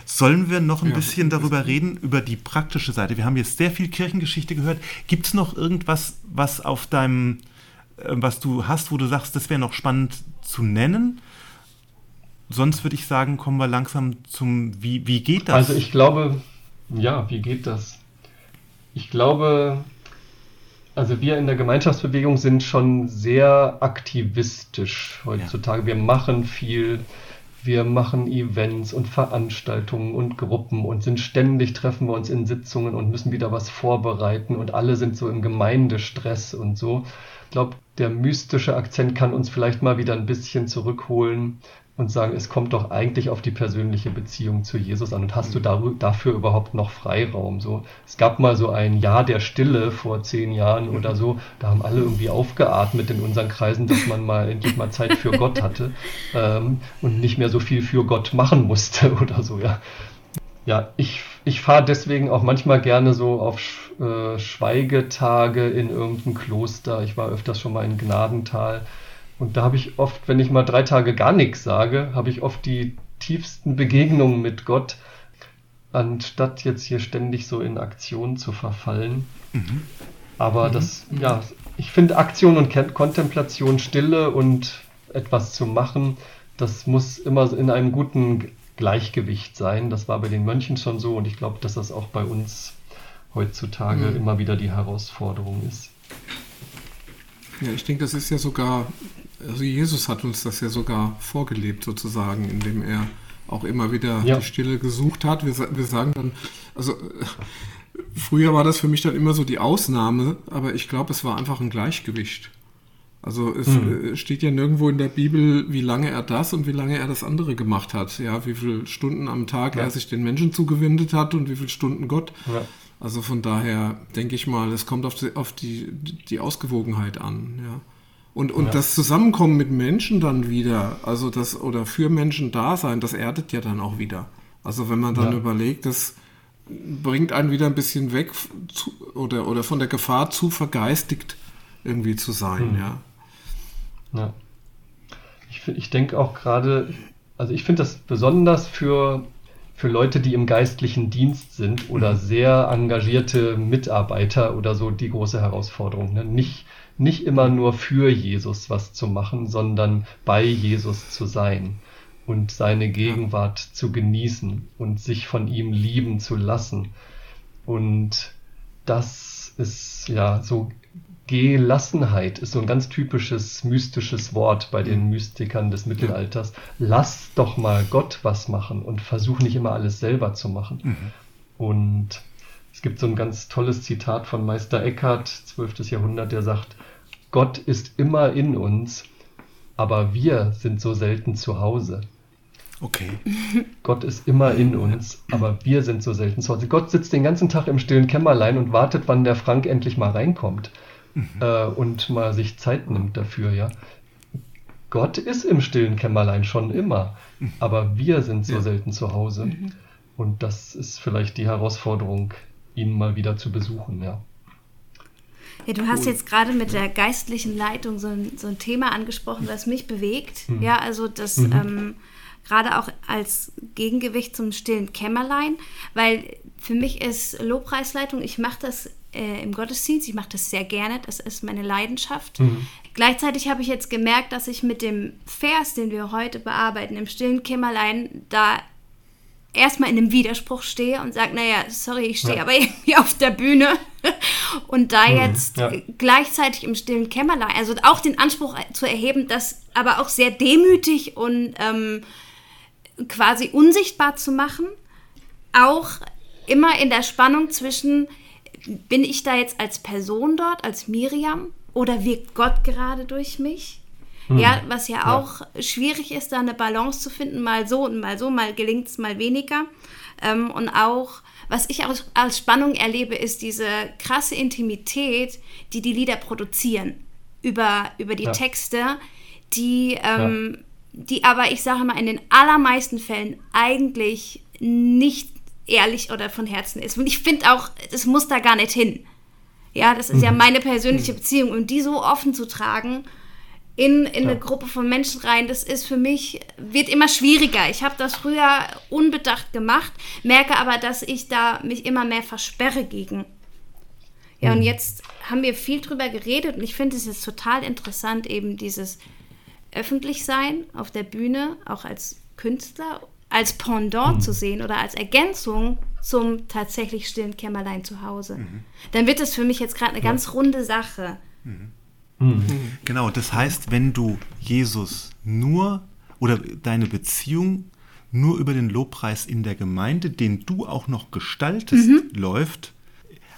Sollen wir noch ein ja, bisschen darüber reden, über die praktische Seite? Wir haben jetzt sehr viel Kirchengeschichte gehört. Gibt es noch irgendwas, was auf deinem, äh, was du hast, wo du sagst, das wäre noch spannend zu nennen? Sonst würde ich sagen, kommen wir langsam zum, wie, wie geht das? Also ich glaube, ja, wie geht das? Ich glaube, also wir in der Gemeinschaftsbewegung sind schon sehr aktivistisch heutzutage. Ja. Wir machen viel wir machen Events und Veranstaltungen und Gruppen und sind ständig, treffen wir uns in Sitzungen und müssen wieder was vorbereiten und alle sind so im Gemeindestress und so. Ich glaube, der mystische Akzent kann uns vielleicht mal wieder ein bisschen zurückholen und sagen, es kommt doch eigentlich auf die persönliche Beziehung zu Jesus an. Und hast du mhm. dafür überhaupt noch Freiraum? So, es gab mal so ein Jahr der Stille vor zehn Jahren oder mhm. so. Da haben alle irgendwie aufgeatmet in unseren Kreisen, dass man mal endlich mal Zeit für <laughs> Gott hatte ähm, und nicht mehr so viel für Gott machen musste <laughs> oder so. Ja, ja ich, ich fahre deswegen auch manchmal gerne so auf äh, Schweigetage in irgendein Kloster. Ich war öfters schon mal in Gnadental und da habe ich oft, wenn ich mal drei Tage gar nichts sage, habe ich oft die tiefsten Begegnungen mit Gott, anstatt jetzt hier ständig so in Aktion zu verfallen. Mhm. Aber mhm. das, ja, ich finde Aktion und Kontemplation, Stille und etwas zu machen, das muss immer in einem guten Gleichgewicht sein. Das war bei den Mönchen schon so und ich glaube, dass das auch bei uns heutzutage mhm. immer wieder die Herausforderung ist. Ja, ich denke, das ist ja sogar also Jesus hat uns das ja sogar vorgelebt sozusagen, indem er auch immer wieder ja. die Stille gesucht hat. Wir, wir sagen dann, also früher war das für mich dann immer so die Ausnahme, aber ich glaube, es war einfach ein Gleichgewicht. Also es mhm. steht ja nirgendwo in der Bibel, wie lange er das und wie lange er das andere gemacht hat. Ja, wie viele Stunden am Tag ja. er sich den Menschen zugewendet hat und wie viele Stunden Gott. Ja. Also von daher denke ich mal, es kommt auf die, auf die, die Ausgewogenheit an. Ja. Und, und ja. das Zusammenkommen mit Menschen dann wieder, also das oder für Menschen da sein, das erdet ja dann auch wieder. Also wenn man dann überlegt, das bringt einen wieder ein bisschen weg zu, oder, oder von der Gefahr zu vergeistigt irgendwie zu sein, mhm. ja. Ja. Ich, ich denke auch gerade, also ich finde das besonders für, für Leute, die im geistlichen Dienst sind oder mhm. sehr engagierte Mitarbeiter oder so die große Herausforderung. Ne? Nicht, nicht immer nur für Jesus was zu machen, sondern bei Jesus zu sein und seine Gegenwart zu genießen und sich von ihm lieben zu lassen. Und das ist ja so Gelassenheit ist so ein ganz typisches mystisches Wort bei den mhm. Mystikern des Mittelalters. Lass doch mal Gott was machen und versuch nicht immer alles selber zu machen. Mhm. Und es gibt so ein ganz tolles Zitat von Meister Eckhart, 12. Jahrhundert, der sagt, Gott ist immer in uns, aber wir sind so selten zu Hause. Okay. Gott ist immer in uns, aber wir sind so selten zu Hause. Gott sitzt den ganzen Tag im stillen Kämmerlein und wartet, wann der Frank endlich mal reinkommt mhm. äh, und mal sich Zeit nimmt dafür, ja. Gott ist im stillen Kämmerlein schon immer, mhm. aber wir sind so ja. selten zu Hause. Mhm. Und das ist vielleicht die Herausforderung, ihn mal wieder zu besuchen, ja. Ja, du hast jetzt gerade mit der geistlichen Leitung so ein, so ein Thema angesprochen, das mich bewegt. Mhm. Ja, also das mhm. ähm, gerade auch als Gegengewicht zum stillen Kämmerlein, weil für mich ist Lobpreisleitung, ich mache das äh, im Gottesdienst. Ich mache das sehr gerne, das ist meine Leidenschaft. Mhm. Gleichzeitig habe ich jetzt gemerkt, dass ich mit dem Vers, den wir heute bearbeiten, im stillen Kämmerlein, da erstmal in einem Widerspruch stehe und sage, naja, sorry, ich stehe ja. aber <laughs> irgendwie auf der Bühne und da mhm, jetzt ja. gleichzeitig im stillen Kämmerlein, also auch den Anspruch zu erheben, das aber auch sehr demütig und ähm, quasi unsichtbar zu machen, auch immer in der Spannung zwischen, bin ich da jetzt als Person dort, als Miriam, oder wirkt Gott gerade durch mich? Hm. Ja, was ja, ja, auch schwierig ist, da eine Balance zu finden, mal so und mal so, mal gelingt es mal weniger. Ähm, und auch, was ich als, als Spannung erlebe, ist diese krasse Intimität, die die Lieder produzieren über, über die ja. Texte, die, ähm, ja. die aber, ich sage mal, in den allermeisten Fällen eigentlich nicht ehrlich oder von Herzen ist. Und ich finde auch, es muss da gar nicht hin. Ja, das ist mhm. ja meine persönliche mhm. Beziehung. Und die so offen zu tragen in, in ja. eine Gruppe von Menschen rein, das ist für mich, wird immer schwieriger. Ich habe das früher unbedacht gemacht, merke aber, dass ich da mich immer mehr versperre gegen. Ja, mhm. und jetzt haben wir viel drüber geredet und ich finde es jetzt total interessant, eben dieses Öffentlichsein auf der Bühne, auch als Künstler als Pendant mhm. zu sehen oder als Ergänzung zum tatsächlich stillen Kämmerlein zu Hause. Mhm. Dann wird es für mich jetzt gerade eine ja. ganz runde Sache. Mhm. Mhm. Genau, das heißt, wenn du Jesus nur oder deine Beziehung nur über den Lobpreis in der Gemeinde, den du auch noch gestaltest, mhm. läuft,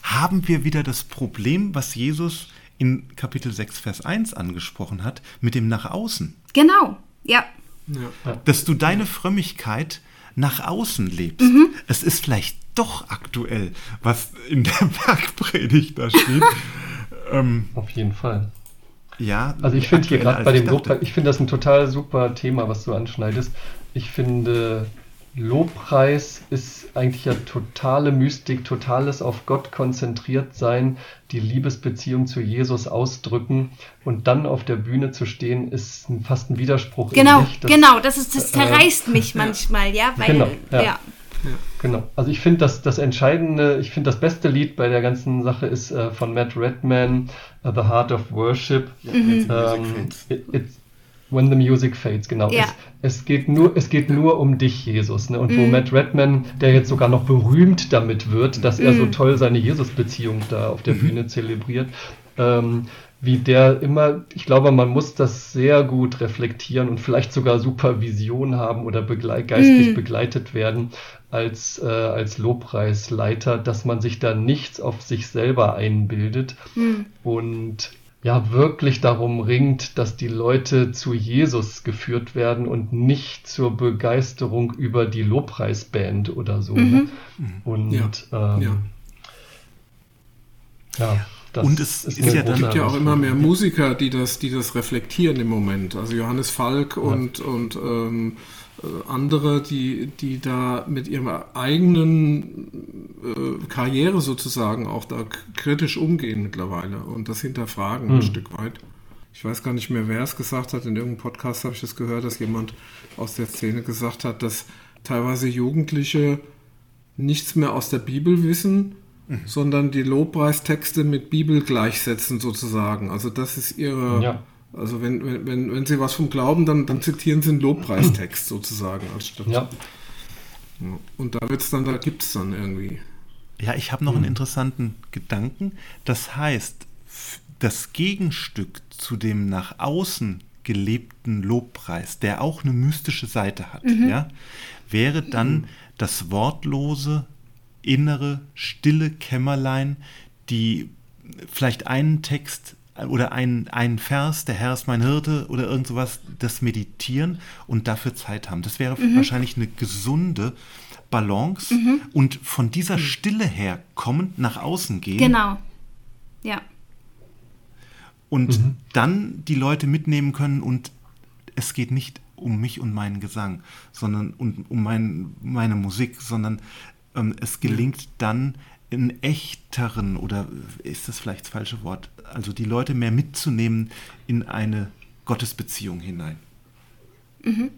haben wir wieder das Problem, was Jesus in Kapitel 6, Vers 1 angesprochen hat, mit dem nach außen. Genau, ja. Ja. Dass du deine Frömmigkeit nach außen lebst. Mhm. Es ist vielleicht doch aktuell, was in der <laughs> Bergpredigt da steht. <laughs> ähm, Auf jeden Fall. Ja. Also ich finde hier gerade bei dem Lob, ich finde das ein total super Thema, was du anschneidest. Ich finde Lobpreis ist eigentlich ja totale Mystik, totales auf Gott konzentriert sein, die Liebesbeziehung zu Jesus ausdrücken und dann auf der Bühne zu stehen, ist fast ein Widerspruch. Genau, das, genau, das ist, das äh, zerreißt äh, mich <laughs> manchmal, ja, weil, genau, ja. ja. Genau. Also ich finde das, das Entscheidende, ich finde das beste Lied bei der ganzen Sache ist äh, von Matt Redman, uh, The Heart of Worship. Mhm. Ähm, it, it's, When the Music Fades, genau. Ja. Es, es, geht nur, es geht nur um dich, Jesus. Ne? Und mm. wo mhm. Matt Redman, der jetzt sogar noch berühmt damit wird, dass mm. er so mhm. toll seine Jesus-Beziehung da auf der mhm. Bühne zelebriert, ähm, wie der immer, ich glaube, man muss das sehr gut reflektieren und vielleicht sogar Supervision haben oder begleit, geistlich mm. begleitet werden als, äh, als Lobpreisleiter, dass man sich da nichts auf sich selber einbildet und ja wirklich darum ringt, dass die Leute zu Jesus geführt werden und nicht zur Begeisterung über die Lobpreisband oder so. Ne? Mhm. Ne? Und ja. Ähm, ja. ja. Das und es ist ja dann gibt ja auch immer mehr Musiker, die das, die das reflektieren im Moment. Also Johannes Falk und, und ähm, äh, andere, die, die da mit ihrer eigenen äh, Karriere sozusagen auch da kritisch umgehen mittlerweile und das hinterfragen hm. ein Stück weit. Ich weiß gar nicht mehr, wer es gesagt hat. In irgendeinem Podcast habe ich das gehört, dass jemand aus der Szene gesagt hat, dass teilweise Jugendliche nichts mehr aus der Bibel wissen, mhm. sondern die Lobpreistexte mit Bibel gleichsetzen sozusagen. Also das ist ihre, ja. Also wenn, wenn, wenn Sie was vom Glauben, dann, dann zitieren Sie einen Lobpreistext <clears throat> sozusagen als Stadt. Ja. Und da wird's dann, da gibt es dann irgendwie. Ja, ich habe noch einen interessanten Gedanken. Das heißt, das Gegenstück zu dem nach außen gelebten Lobpreis, der auch eine mystische Seite hat, mhm. ja, wäre dann das wortlose, innere, stille Kämmerlein, die vielleicht einen Text oder ein, ein Vers, der Herr ist mein Hirte oder irgend sowas, das meditieren und dafür Zeit haben. Das wäre mhm. wahrscheinlich eine gesunde Balance mhm. und von dieser mhm. Stille her kommend nach außen gehen. Genau. Ja. Und mhm. dann die Leute mitnehmen können und es geht nicht um mich und meinen Gesang, sondern um, um mein, meine Musik, sondern ähm, es gelingt dann in echteren oder ist das vielleicht das falsche Wort, also die Leute mehr mitzunehmen in eine Gottesbeziehung hinein. Mhm.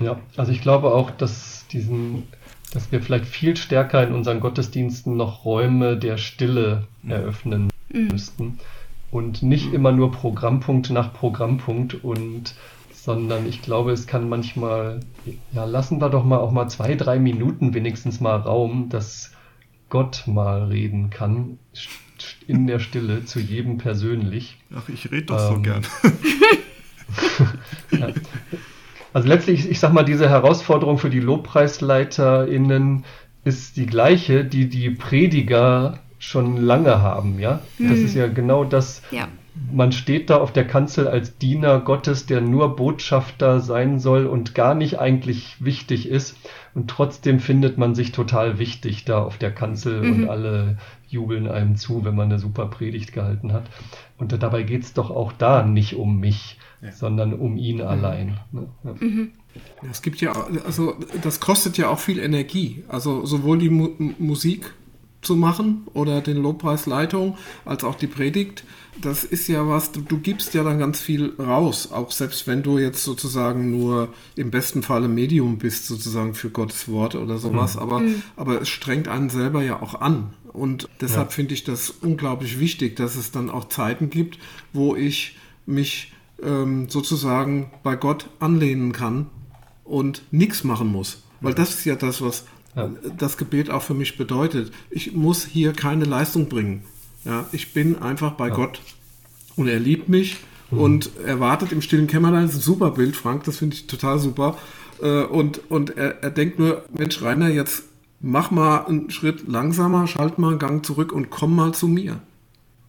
Ja, also ich glaube auch, dass diesen, dass wir vielleicht viel stärker in unseren Gottesdiensten noch Räume der Stille mhm. eröffnen mhm. müssten und nicht immer nur Programmpunkt nach Programmpunkt und sondern ich glaube, es kann manchmal, ja, lassen wir doch mal auch mal zwei, drei Minuten wenigstens mal Raum, dass Gott mal reden kann, in der Stille, zu jedem persönlich. Ach, ich rede doch ähm, so gern. <laughs> ja. Also letztlich, ich sag mal, diese Herausforderung für die LobpreisleiterInnen ist die gleiche, die die Prediger schon lange haben, ja? Das hm. ist ja genau das, ja man steht da auf der Kanzel als Diener Gottes, der nur Botschafter sein soll und gar nicht eigentlich wichtig ist. Und trotzdem findet man sich total wichtig da auf der Kanzel mhm. und alle jubeln einem zu, wenn man eine super Predigt gehalten hat. Und dabei geht es doch auch da nicht um mich, ja. sondern um ihn mhm. allein. Ne? Ja. Mhm. Es gibt ja, also das kostet ja auch viel Energie. Also sowohl die Mu Musik zu machen oder den Lobpreisleitung als auch die Predigt das ist ja was, du, du, gibst ja dann ganz viel raus, auch selbst wenn du jetzt sozusagen nur im besten Falle Medium bist, sozusagen für Gottes Wort oder sowas, mhm. aber, mhm. aber es strengt einen selber ja auch an. Und deshalb ja. finde ich das unglaublich wichtig, dass es dann auch Zeiten gibt, wo ich mich ähm, sozusagen bei Gott anlehnen kann und nichts machen muss. Weil das ist ja das, was ja. das Gebet auch für mich bedeutet. Ich muss hier keine Leistung bringen. Ja, ich bin einfach bei ja. Gott und er liebt mich mhm. und er wartet im stillen Kämmerlein. Das ist ein super Bild, Frank, das finde ich total super. Äh, und und er, er denkt nur, Mensch, Rainer, jetzt mach mal einen Schritt langsamer, schalt mal einen Gang zurück und komm mal zu mir.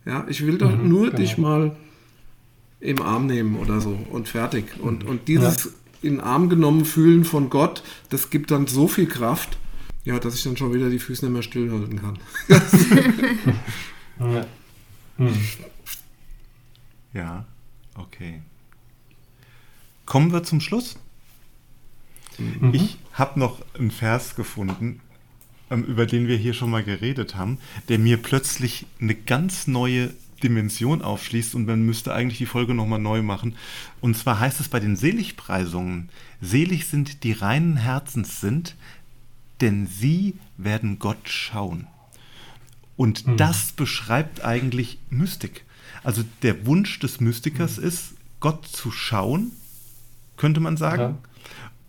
Ja, ich will doch mhm, nur genau. dich mal im Arm nehmen oder so und fertig. Und, mhm. und dieses ja. in den Arm genommen fühlen von Gott, das gibt dann so viel Kraft, ja, dass ich dann schon wieder die Füße nicht mehr stillhalten kann. Ja. Hm. okay. Kommen wir zum Schluss. Mhm. Ich habe noch einen Vers gefunden, ähm, über den wir hier schon mal geredet haben, der mir plötzlich eine ganz neue Dimension aufschließt und man müsste eigentlich die Folge nochmal neu machen. Und zwar heißt es bei den Seligpreisungen, selig sind die reinen Herzens sind, denn sie werden Gott schauen. Und hm. das beschreibt eigentlich Mystik. Also der Wunsch des Mystikers hm. ist, Gott zu schauen, könnte man sagen. Ja.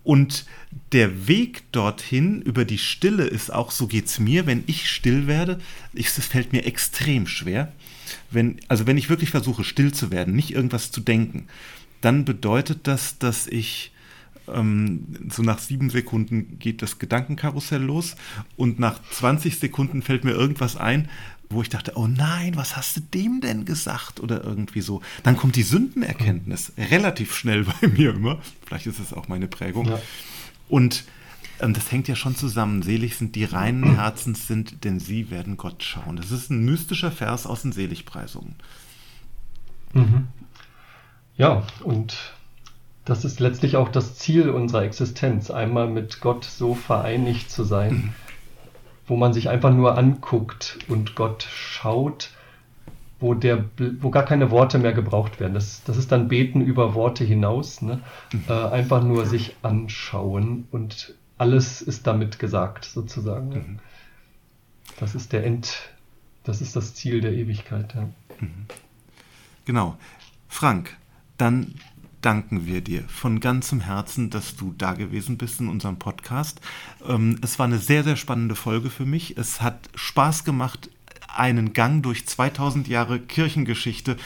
Und der Weg dorthin über die Stille ist auch, so geht es mir, wenn ich still werde, es fällt mir extrem schwer. Wenn, also wenn ich wirklich versuche, still zu werden, nicht irgendwas zu denken, dann bedeutet das, dass ich ähm, so nach sieben Sekunden geht das Gedankenkarussell los und nach 20 Sekunden fällt mir irgendwas ein, wo ich dachte, oh nein, was hast du dem denn gesagt? Oder irgendwie so. Dann kommt die Sündenerkenntnis relativ schnell <laughs> bei mir immer. Vielleicht ist es auch meine Prägung. Ja. Und ähm, das hängt ja schon zusammen. Selig sind die reinen Herzens sind, denn sie werden Gott schauen. Das ist ein mystischer Vers aus den Seligpreisungen. Mhm. Ja, und das ist letztlich auch das Ziel unserer Existenz, einmal mit Gott so vereinigt zu sein, mhm. wo man sich einfach nur anguckt und Gott schaut, wo, der, wo gar keine Worte mehr gebraucht werden. Das, das ist dann Beten über Worte hinaus. Ne? Mhm. Äh, einfach nur sich anschauen und alles ist damit gesagt, sozusagen. Ne? Das ist der End, das ist das Ziel der Ewigkeit. Ja. Genau. Frank, dann danken wir dir von ganzem Herzen, dass du da gewesen bist in unserem Podcast. Ähm, es war eine sehr, sehr spannende Folge für mich. Es hat Spaß gemacht, einen Gang durch 2000 Jahre Kirchengeschichte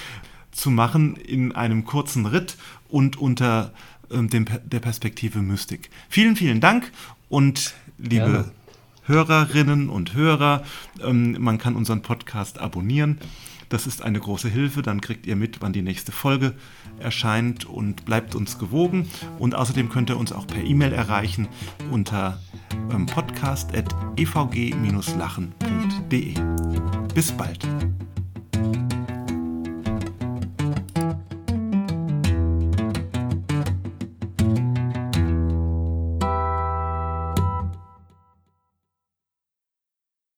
zu machen in einem kurzen Ritt und unter ähm, dem, der Perspektive Mystik. Vielen, vielen Dank und liebe Gerne. Hörerinnen und Hörer, ähm, man kann unseren Podcast abonnieren. Das ist eine große Hilfe, dann kriegt ihr mit, wann die nächste Folge erscheint und bleibt uns gewogen. Und außerdem könnt ihr uns auch per E-Mail erreichen unter ähm, podcast.evg-lachen.de. Bis bald.